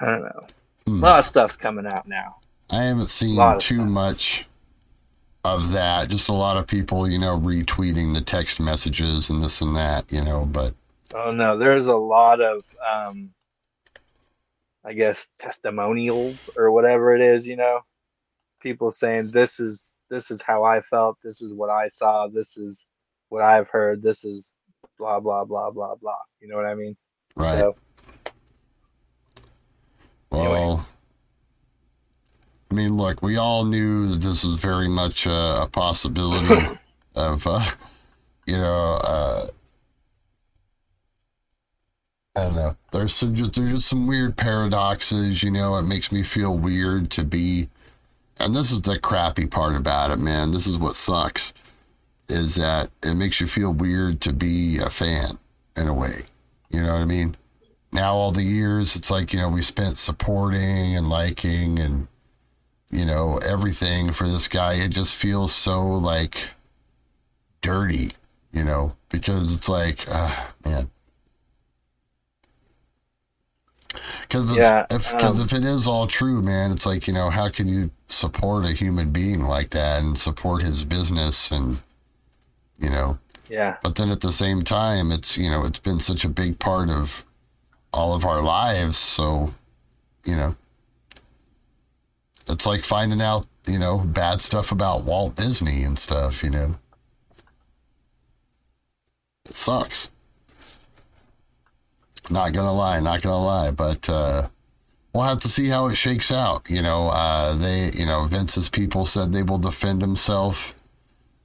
I don't know. Hmm. A lot of stuff's coming out now. I haven't seen too stuff. much of that. Just a lot of people, you know, retweeting the text messages and this and that, you know, but Oh no, there's a lot of um, I guess testimonials or whatever it is. You know, people saying this is this is how I felt. This is what I saw. This is what I've heard. This is blah blah blah blah blah. You know what I mean? right. So Well, I mean, look, we all knew that this was very much uh, a possibility of, uh, you know, uh, I don't know. There's some just there's some weird paradoxes. You know, it makes me feel weird to be, and this is the crappy part about it, man. This is what sucks, is that it makes you feel weird to be a fan in a way. You know what I mean? now all the years it's like you know we spent supporting and liking and you know everything for this guy it just feels so like dirty you know because it's like ah man because Yeah, if, um, if it is all true man it's like you know how can you support a human being like that and support his business and you know. Yeah. But then at the same time, it's you know it's been such a big part of all of our lives. So, you know, it's like finding out you know bad stuff about Walt Disney and stuff. You know, it sucks. Not gonna lie, not gonna lie, but uh, we'll have to see how it shakes out. You know, uh, they, you know, Vince's people said they will defend himself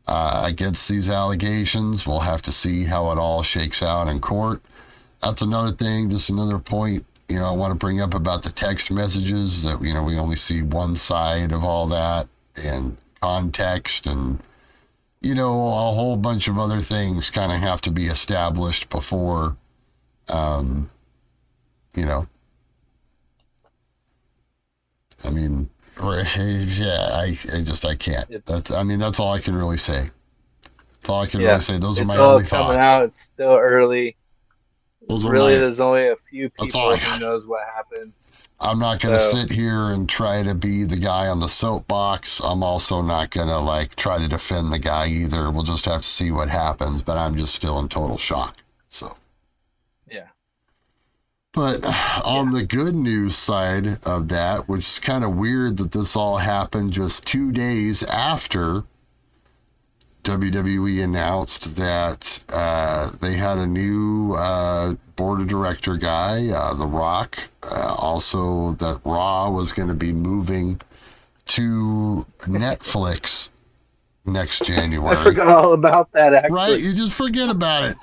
uh, against these allegations. We'll have to see how it all shakes out in court. That's another thing, just another point. You know, I want to bring up about the text messages that you know we only see one side of all that and context and you know a whole bunch of other things kind of have to be established before um you know I mean, yeah, I, I just I can't. That's I mean that's all I can really say. That's all I can Yeah. really say. Those are my only coming thoughts. out. It's still early. Those really, my- there's only a few people who knows what happens. I'm not gonna So- sit here and try to be the guy on the soapbox. I'm also not gonna like try to defend the guy either. We'll just have to see what happens. But I'm just still in total shock. So. But on the good news side of that, which is kind of weird that this all happened just two days after WWE announced that uh, they had a new uh, board of director guy, uh, The Rock. Uh, also, that Raw was going to be moving to Netflix next January. I forgot all about that. Actually, Right? You just forget about it.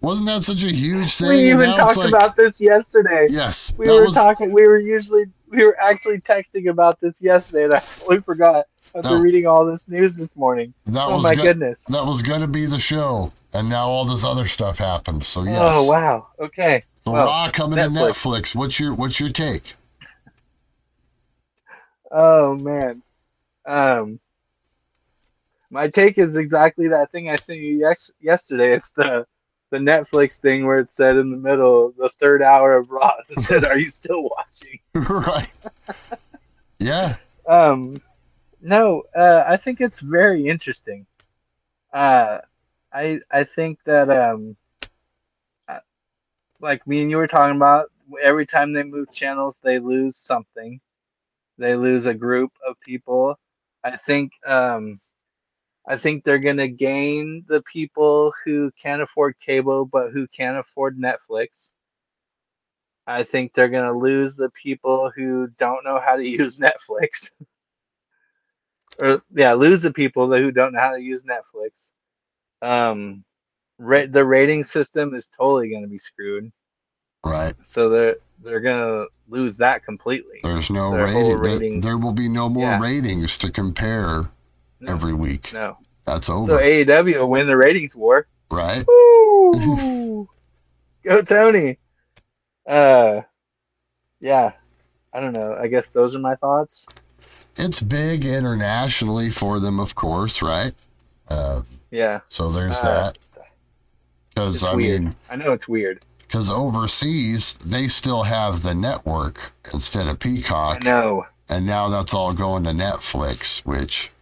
Wasn't that such a huge thing? we even talked like- about this yesterday. Yes, We were was talking. We were usually we were actually texting about this yesterday, and I totally forgot after No. reading all this news this morning. that oh was my go- goodness! that was going to be the show, and now all this other stuff happened. So yes, Oh wow. Okay. the well, Raw coming Netflix. to Netflix. What's your what's your take? Oh man. Um. My take is exactly that thing I sent you yes- yesterday. It's the the Netflix thing where it said in the middle, the third hour of Raw. It said, "Are you still watching?" right? Yeah, Um, no, uh, I think it's very interesting. Uh, I I think that um, uh, like me and you were talking about, every time they move channels, they lose something. They lose a group of people. I think um, I think they're gonna gain the people who can't afford cable but who can't afford Netflix. I think they're gonna lose the people who don't know how to use Netflix. or yeah, lose the people who don't know how to use Netflix. Um, ra- the rating system is totally gonna be screwed. right. So they're they're gonna lose that completely. There's no rating. There, there will be no more Yeah. ratings to compare No. every week. No. That's over. So. AEW will win the ratings war. right? Go Tony. Uh, yeah. I don't know. I guess those are my thoughts. It's big internationally for them, of course, right? Uh, Yeah. so there's Uh, that. Because I weird. mean, I know it's weird. because overseas they still have the network instead of I Peacock, know. and now that's all going to Netflix. Which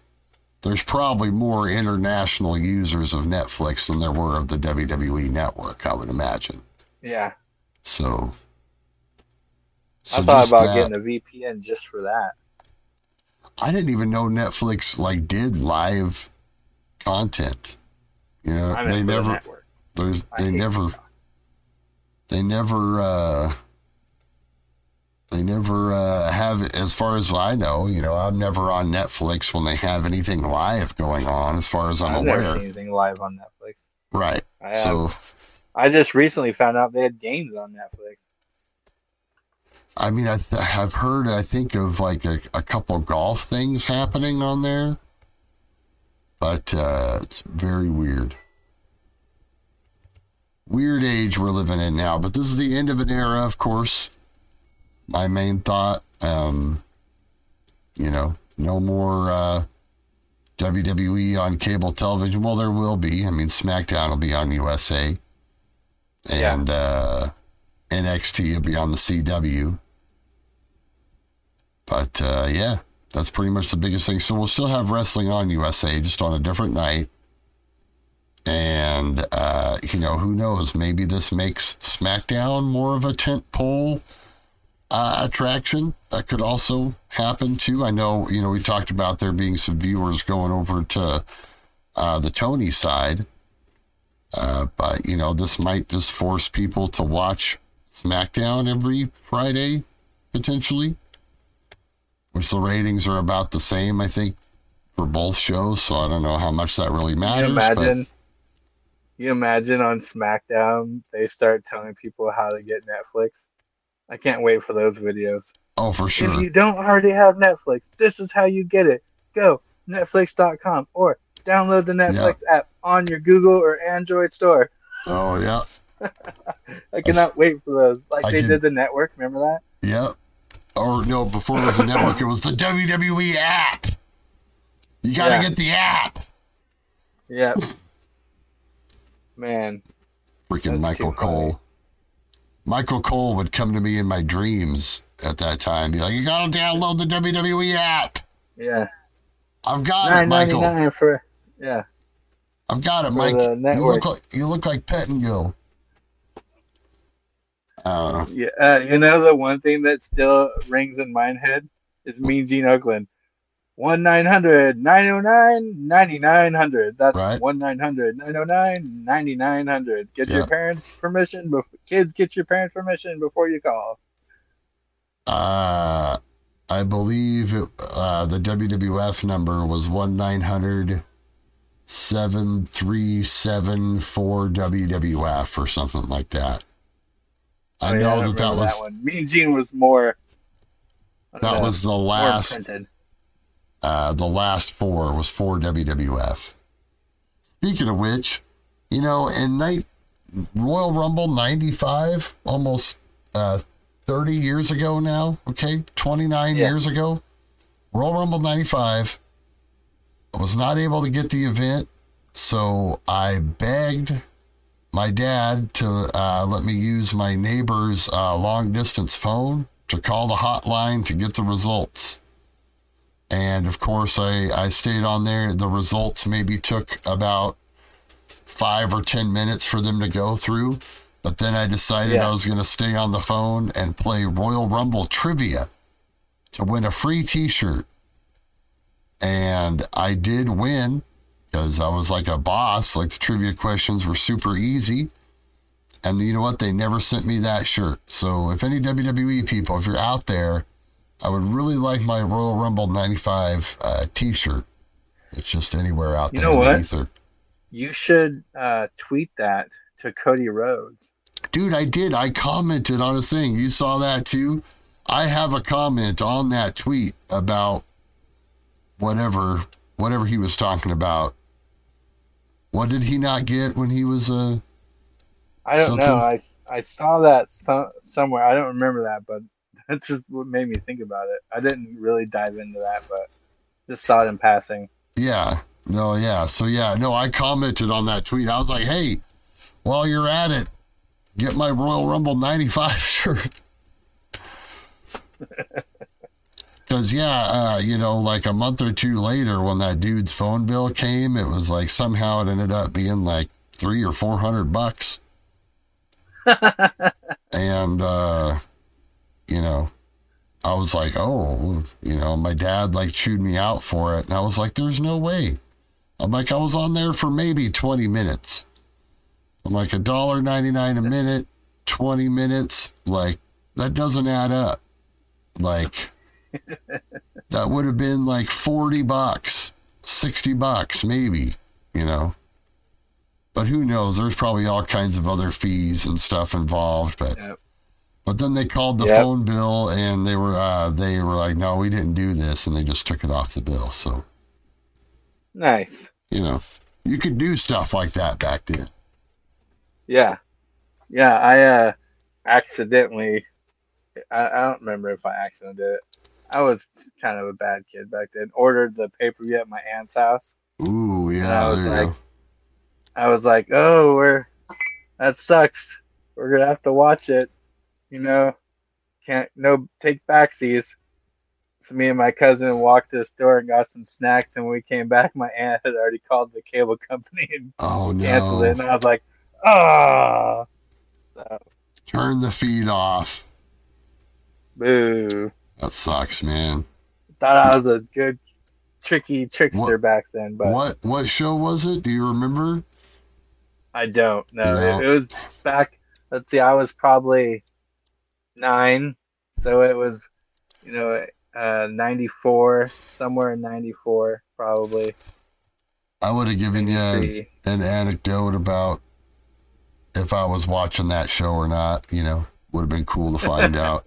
there's probably more international users of Netflix than there were of the WWE network. I would imagine. Yeah. So. so I thought about that. getting a VPN just for that. I didn't even know Netflix like did live content. You know, I'm they in for the never there's I they never they never uh they never uh have as far as I know, you know, I'm never on Netflix when they have anything live going on as far as I'm I've never aware. seen anything live on Netflix. Right. I. So I just recently found out they had games on Netflix. I mean I th- I've heard I think of like a, a couple golf things happening on there. But uh it's very weird. weird age we're living in now. But this is the end of an era, of course. My main thought, um, you know, no more uh, WWE on cable television. Well, there will be. I mean, SmackDown will be on USA, and uh, NXT will be on the CW. But uh, yeah, that's pretty much the biggest thing. So we'll still have wrestling on USA, just on a different night. And, uh, you know, who knows? Maybe this makes SmackDown more of a tent pole uh, attraction. That could also happen too. I know, you know, we talked about there being some viewers going over to uh, the Tony side. Uh, but, you know, this might just force people to watch SmackDown every Friday, potentially, which the ratings are about the same, I think, for both shows. So I don't know how much that really matters. You imagine, you imagine on SmackDown they start telling people how to get Netflix. I can't wait for those videos. Oh, for sure. If you don't already have Netflix, this is how you get it. Go Netflix.com or download the Netflix app on your Google or Android store. Oh yeah. I cannot wait for those. Like I they can... did the network. Remember that? Yep. Or no, before it was a network, it was the WWE app. You got to yeah. get the app. Yep. Man. Freaking Michael Cole. Michael Cole would come to me in my dreams at that time, be like, "You gotta download the WWE app." Yeah, I've got it, Michael. For, yeah, I've got it, Mike. You look like you look like Pettingill. Uh, yeah, uh, you know the one thing that still rings in my head is Mean Gene Okerlund. 1 909 9900. That's right. 1 909 9900. Get yeah. your parents' permission. Be- kids, get your parents' permission before you call. Uh, I believe it, uh, the WWF number was 1 7374 WWF or something like that. I oh, yeah, know I that that was. That one. Mean Gene was more. That know, was the last. Printed uh, the last four was for WWF. Speaking of which, you know, in night Royal Rumble '95, almost uh, 30 years ago now. Okay, 29 yeah. years ago, Royal Rumble '95. I was not able to get the event, so I begged my dad to uh, let me use my neighbor's uh, long distance phone to call the hotline to get the results. And of course, I, I stayed on there. The results maybe took about five or 10 minutes for them to go through. But then I decided yeah. I was going to stay on the phone and play Royal Rumble trivia to win a free t shirt. And I did win because I was like a boss. Like the trivia questions were super easy. And you know what? They never sent me that shirt. So if any WWE people, if you're out there, I would really like my Royal Rumble 95 uh, t shirt. It's just anywhere out there. You know what? Ether. You should uh, tweet that to Cody Rhodes. Dude, I did. I commented on a thing. You saw that too? I have a comment on that tweet about whatever whatever he was talking about what did he not get when he was uh I don't something? know. I I saw that so, somewhere. I don't remember that, but that's just what made me think about it. I didn't really dive into that, but just saw it in passing. Yeah. No, yeah. So yeah, no, I commented on that tweet. I was like, "Hey, while you're at it, get my Royal Rumble 95 shirt." Because, yeah, uh, you know, like a month or two later, when that dude's phone bill came, it was like somehow it ended up being like three or four hundred bucks. and, uh, you know, I was like, oh, you know, my dad like chewed me out for it. And I was like, there's no way. I'm like, I was on there for maybe 20 minutes. I'm like, a dollar 99 a minute, 20 minutes. Like, that doesn't add up. Like, that would have been like 40 bucks, 60 bucks, maybe, you know. But who knows? There's probably all kinds of other fees and stuff involved. But yep. But then they called the yep. phone bill and they were uh, they were like, no, we didn't do this, and they just took it off the bill. So nice. You know, you could do stuff like that back then. Yeah, yeah. I uh, accidentally. I, I don't remember if I accidentally did it. I was kind of a bad kid back then. Ordered the pay per view at my aunt's house. Ooh, yeah. I was like, I was like, oh, we're that sucks. We're gonna have to watch it. You know, can't no take backsies. So me and my cousin walked to the store and got some snacks, and when we came back, my aunt had already called the cable company and Oh canceled it, and I was like, ah, so, Turn the feed off. boo. That sucks, man. Thought I was a good tricky trickster What- back then, but What what show was it? Do you remember? I don't know. No. It, it was back. Let's see. I was probably nine, so it was, you know, uh, ninety four, somewhere in ninety four, probably. I would have given you 93. an anecdote about if I was watching that show or not. You know, would have been cool to find out.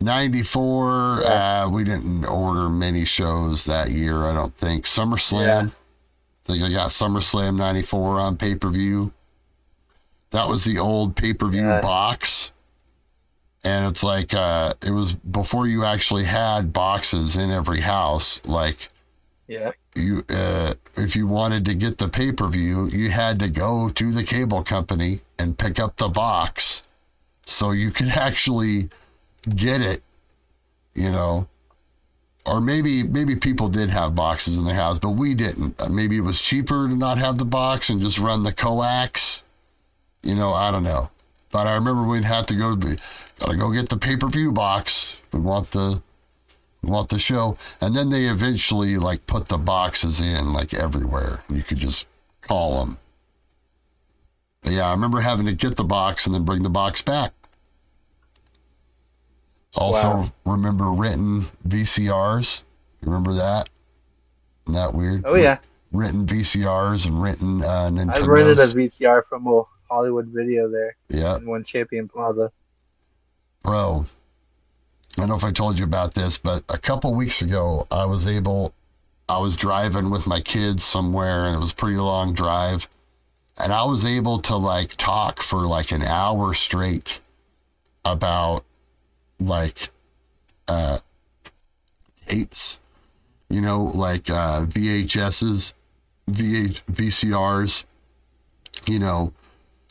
94, uh, we didn't order many shows that year, I don't think. SummerSlam, Yeah. I think I got SummerSlam 94 on pay per view. That was the old pay per view Yeah. box. And it's like, uh, it was before you actually had boxes in every house. Like, Yeah. you uh, if you wanted to get the pay per view, you had to go to the cable company and pick up the box, so you could actually get it. You know, or maybe maybe people did have boxes in their house, but we didn't. Uh, Maybe it was cheaper to not have the box and just run the coax. You know, I don't know, but I remember we'd have to go. Gotta go get the pay per view box. We want the want the show and then they eventually like put the boxes in like everywhere you could just call them but yeah i remember having to get the box and then bring the box back also Wow. remember written vcrs remember that Isn't that weird Oh yeah. written vcrs and written uh I rented a VCR from a Hollywood Video there yeah in one Champion Plaza. bro i don't know if i told you about this but a couple weeks ago i was able i was driving with my kids somewhere and it was a pretty long drive and i was able to like talk for like an hour straight about like uh tapes you know like uh vhs's VH, vcrs you know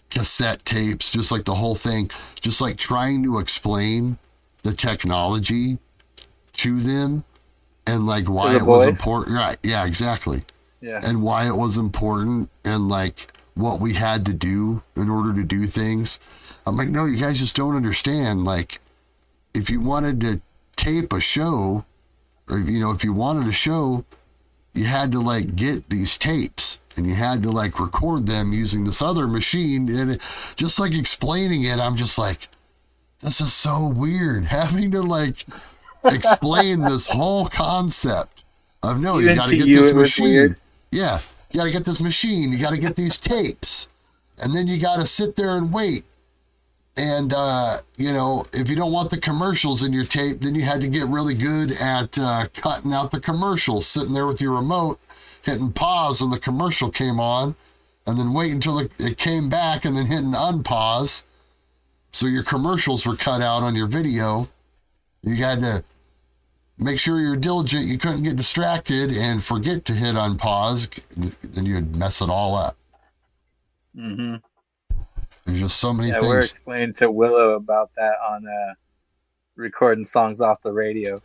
cassette tapes, just like the whole thing, just like trying to explain the technology to them and like why it was important. Right. Yeah, exactly. Yeah. And why it was important and like what we had to do in order to do things. I'm like, no, you guys just don't understand. Like, if you wanted to tape a show, or, you know, if you wanted a show, you had to like get these tapes and you had to like record them using this other machine and just like explaining it i'm just like this is so weird. Having to like explain this whole concept of no you got to get this machine. yeah you got to get this machine you got to get these tapes and then you got to sit there and wait and uh, you know if you don't want the commercials in your tape then you had to get really good at uh, cutting out the commercials sitting there with your remote hitting pause when the commercial came on and then wait until it, came back and then hitting unpause. So your commercials were cut out on your video. You had to make sure you're diligent you couldn't get distracted and forget to hit unpause then you'd mess it all up. Hmm there's just so many Yeah, we we're explaining to Willow about that on uh, recording songs off the radio.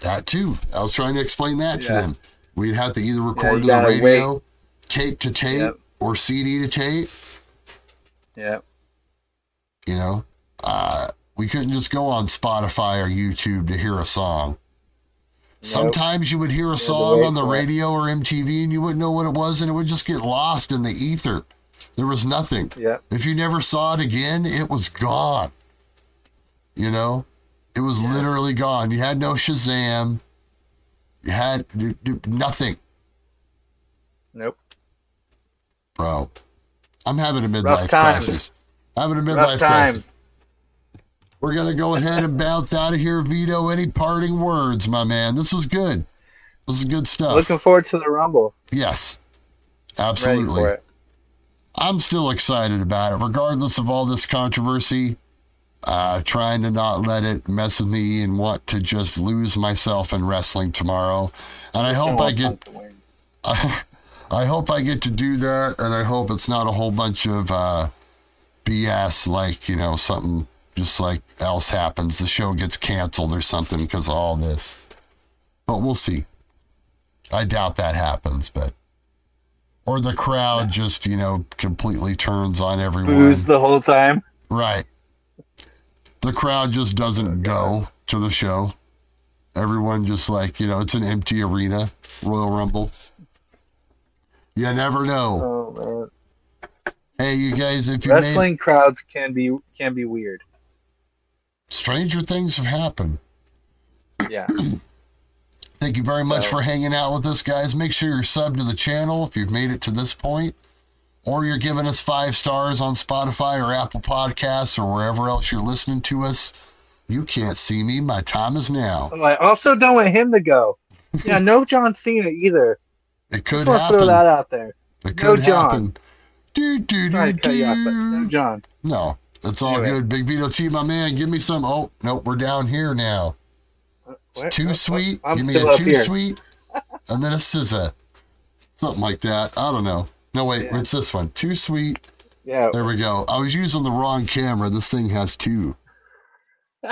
That too. I was trying to explain that to them. We'd have to either record you to the radio, tape to tape, Yep. or CD to tape. Yeah. You know, uh, we couldn't just go on Spotify or YouTube to hear a song. Sometimes you would hear a song wait on the for it. radio or MTV and you wouldn't know what it was and it would just get lost in the ether. There was nothing. Yeah. If you never saw it again, it was gone. You know, it was Yeah. literally gone. You had no Shazam. You had d- d- nothing, Nope. bro. I'm having a midlife crisis. Having a midlife crisis. We're gonna go ahead and bounce out of here, Vito. Any parting words, my man? This was good. This is good stuff. Looking forward to the Rumble. yes, absolutely. I'm still excited about it, regardless of all this controversy. Uh, trying to not let it mess with me and want to just lose myself in wrestling tomorrow. And I hope I get. I, I hope I get to do that, and I hope it's not a whole bunch of uh, BS like you know something just like else happens. The show gets canceled or something because of all this. but we'll see. I doubt that happens, but or the crowd just you know completely turns on everyone. Boos the whole time. Right. The crowd just doesn't oh, go to the show. Everyone just like, you know, it's an empty arena, Royal Rumble. You never know. Oh man. Hey, you guys, if you made Wrestling crowds can be can be weird. stranger things have happened. Yeah. Thank you very much So- for hanging out with us, guys. Make sure you're subbed to the channel if you've made it to this point, or you're giving us five stars on Spotify or Apple Podcasts or wherever else you're listening to us. You can't see me. My time is now. I also don't want him to go. Yeah, no John Cena either. It could Just to throw that out there. It No could John. happen. Do, do, do, you off, no do. John. No, it's all Anyway. good. Big Vito T, my man, give me some. Oh, nope, we're down here now. What? Too sweet. I'm give me still a too here. sweet, and then a scissor. Something like that. I don't know. No, wait, Yeah. it's this one. Too sweet. Yeah. There we go. I was using the wrong camera. This thing has two.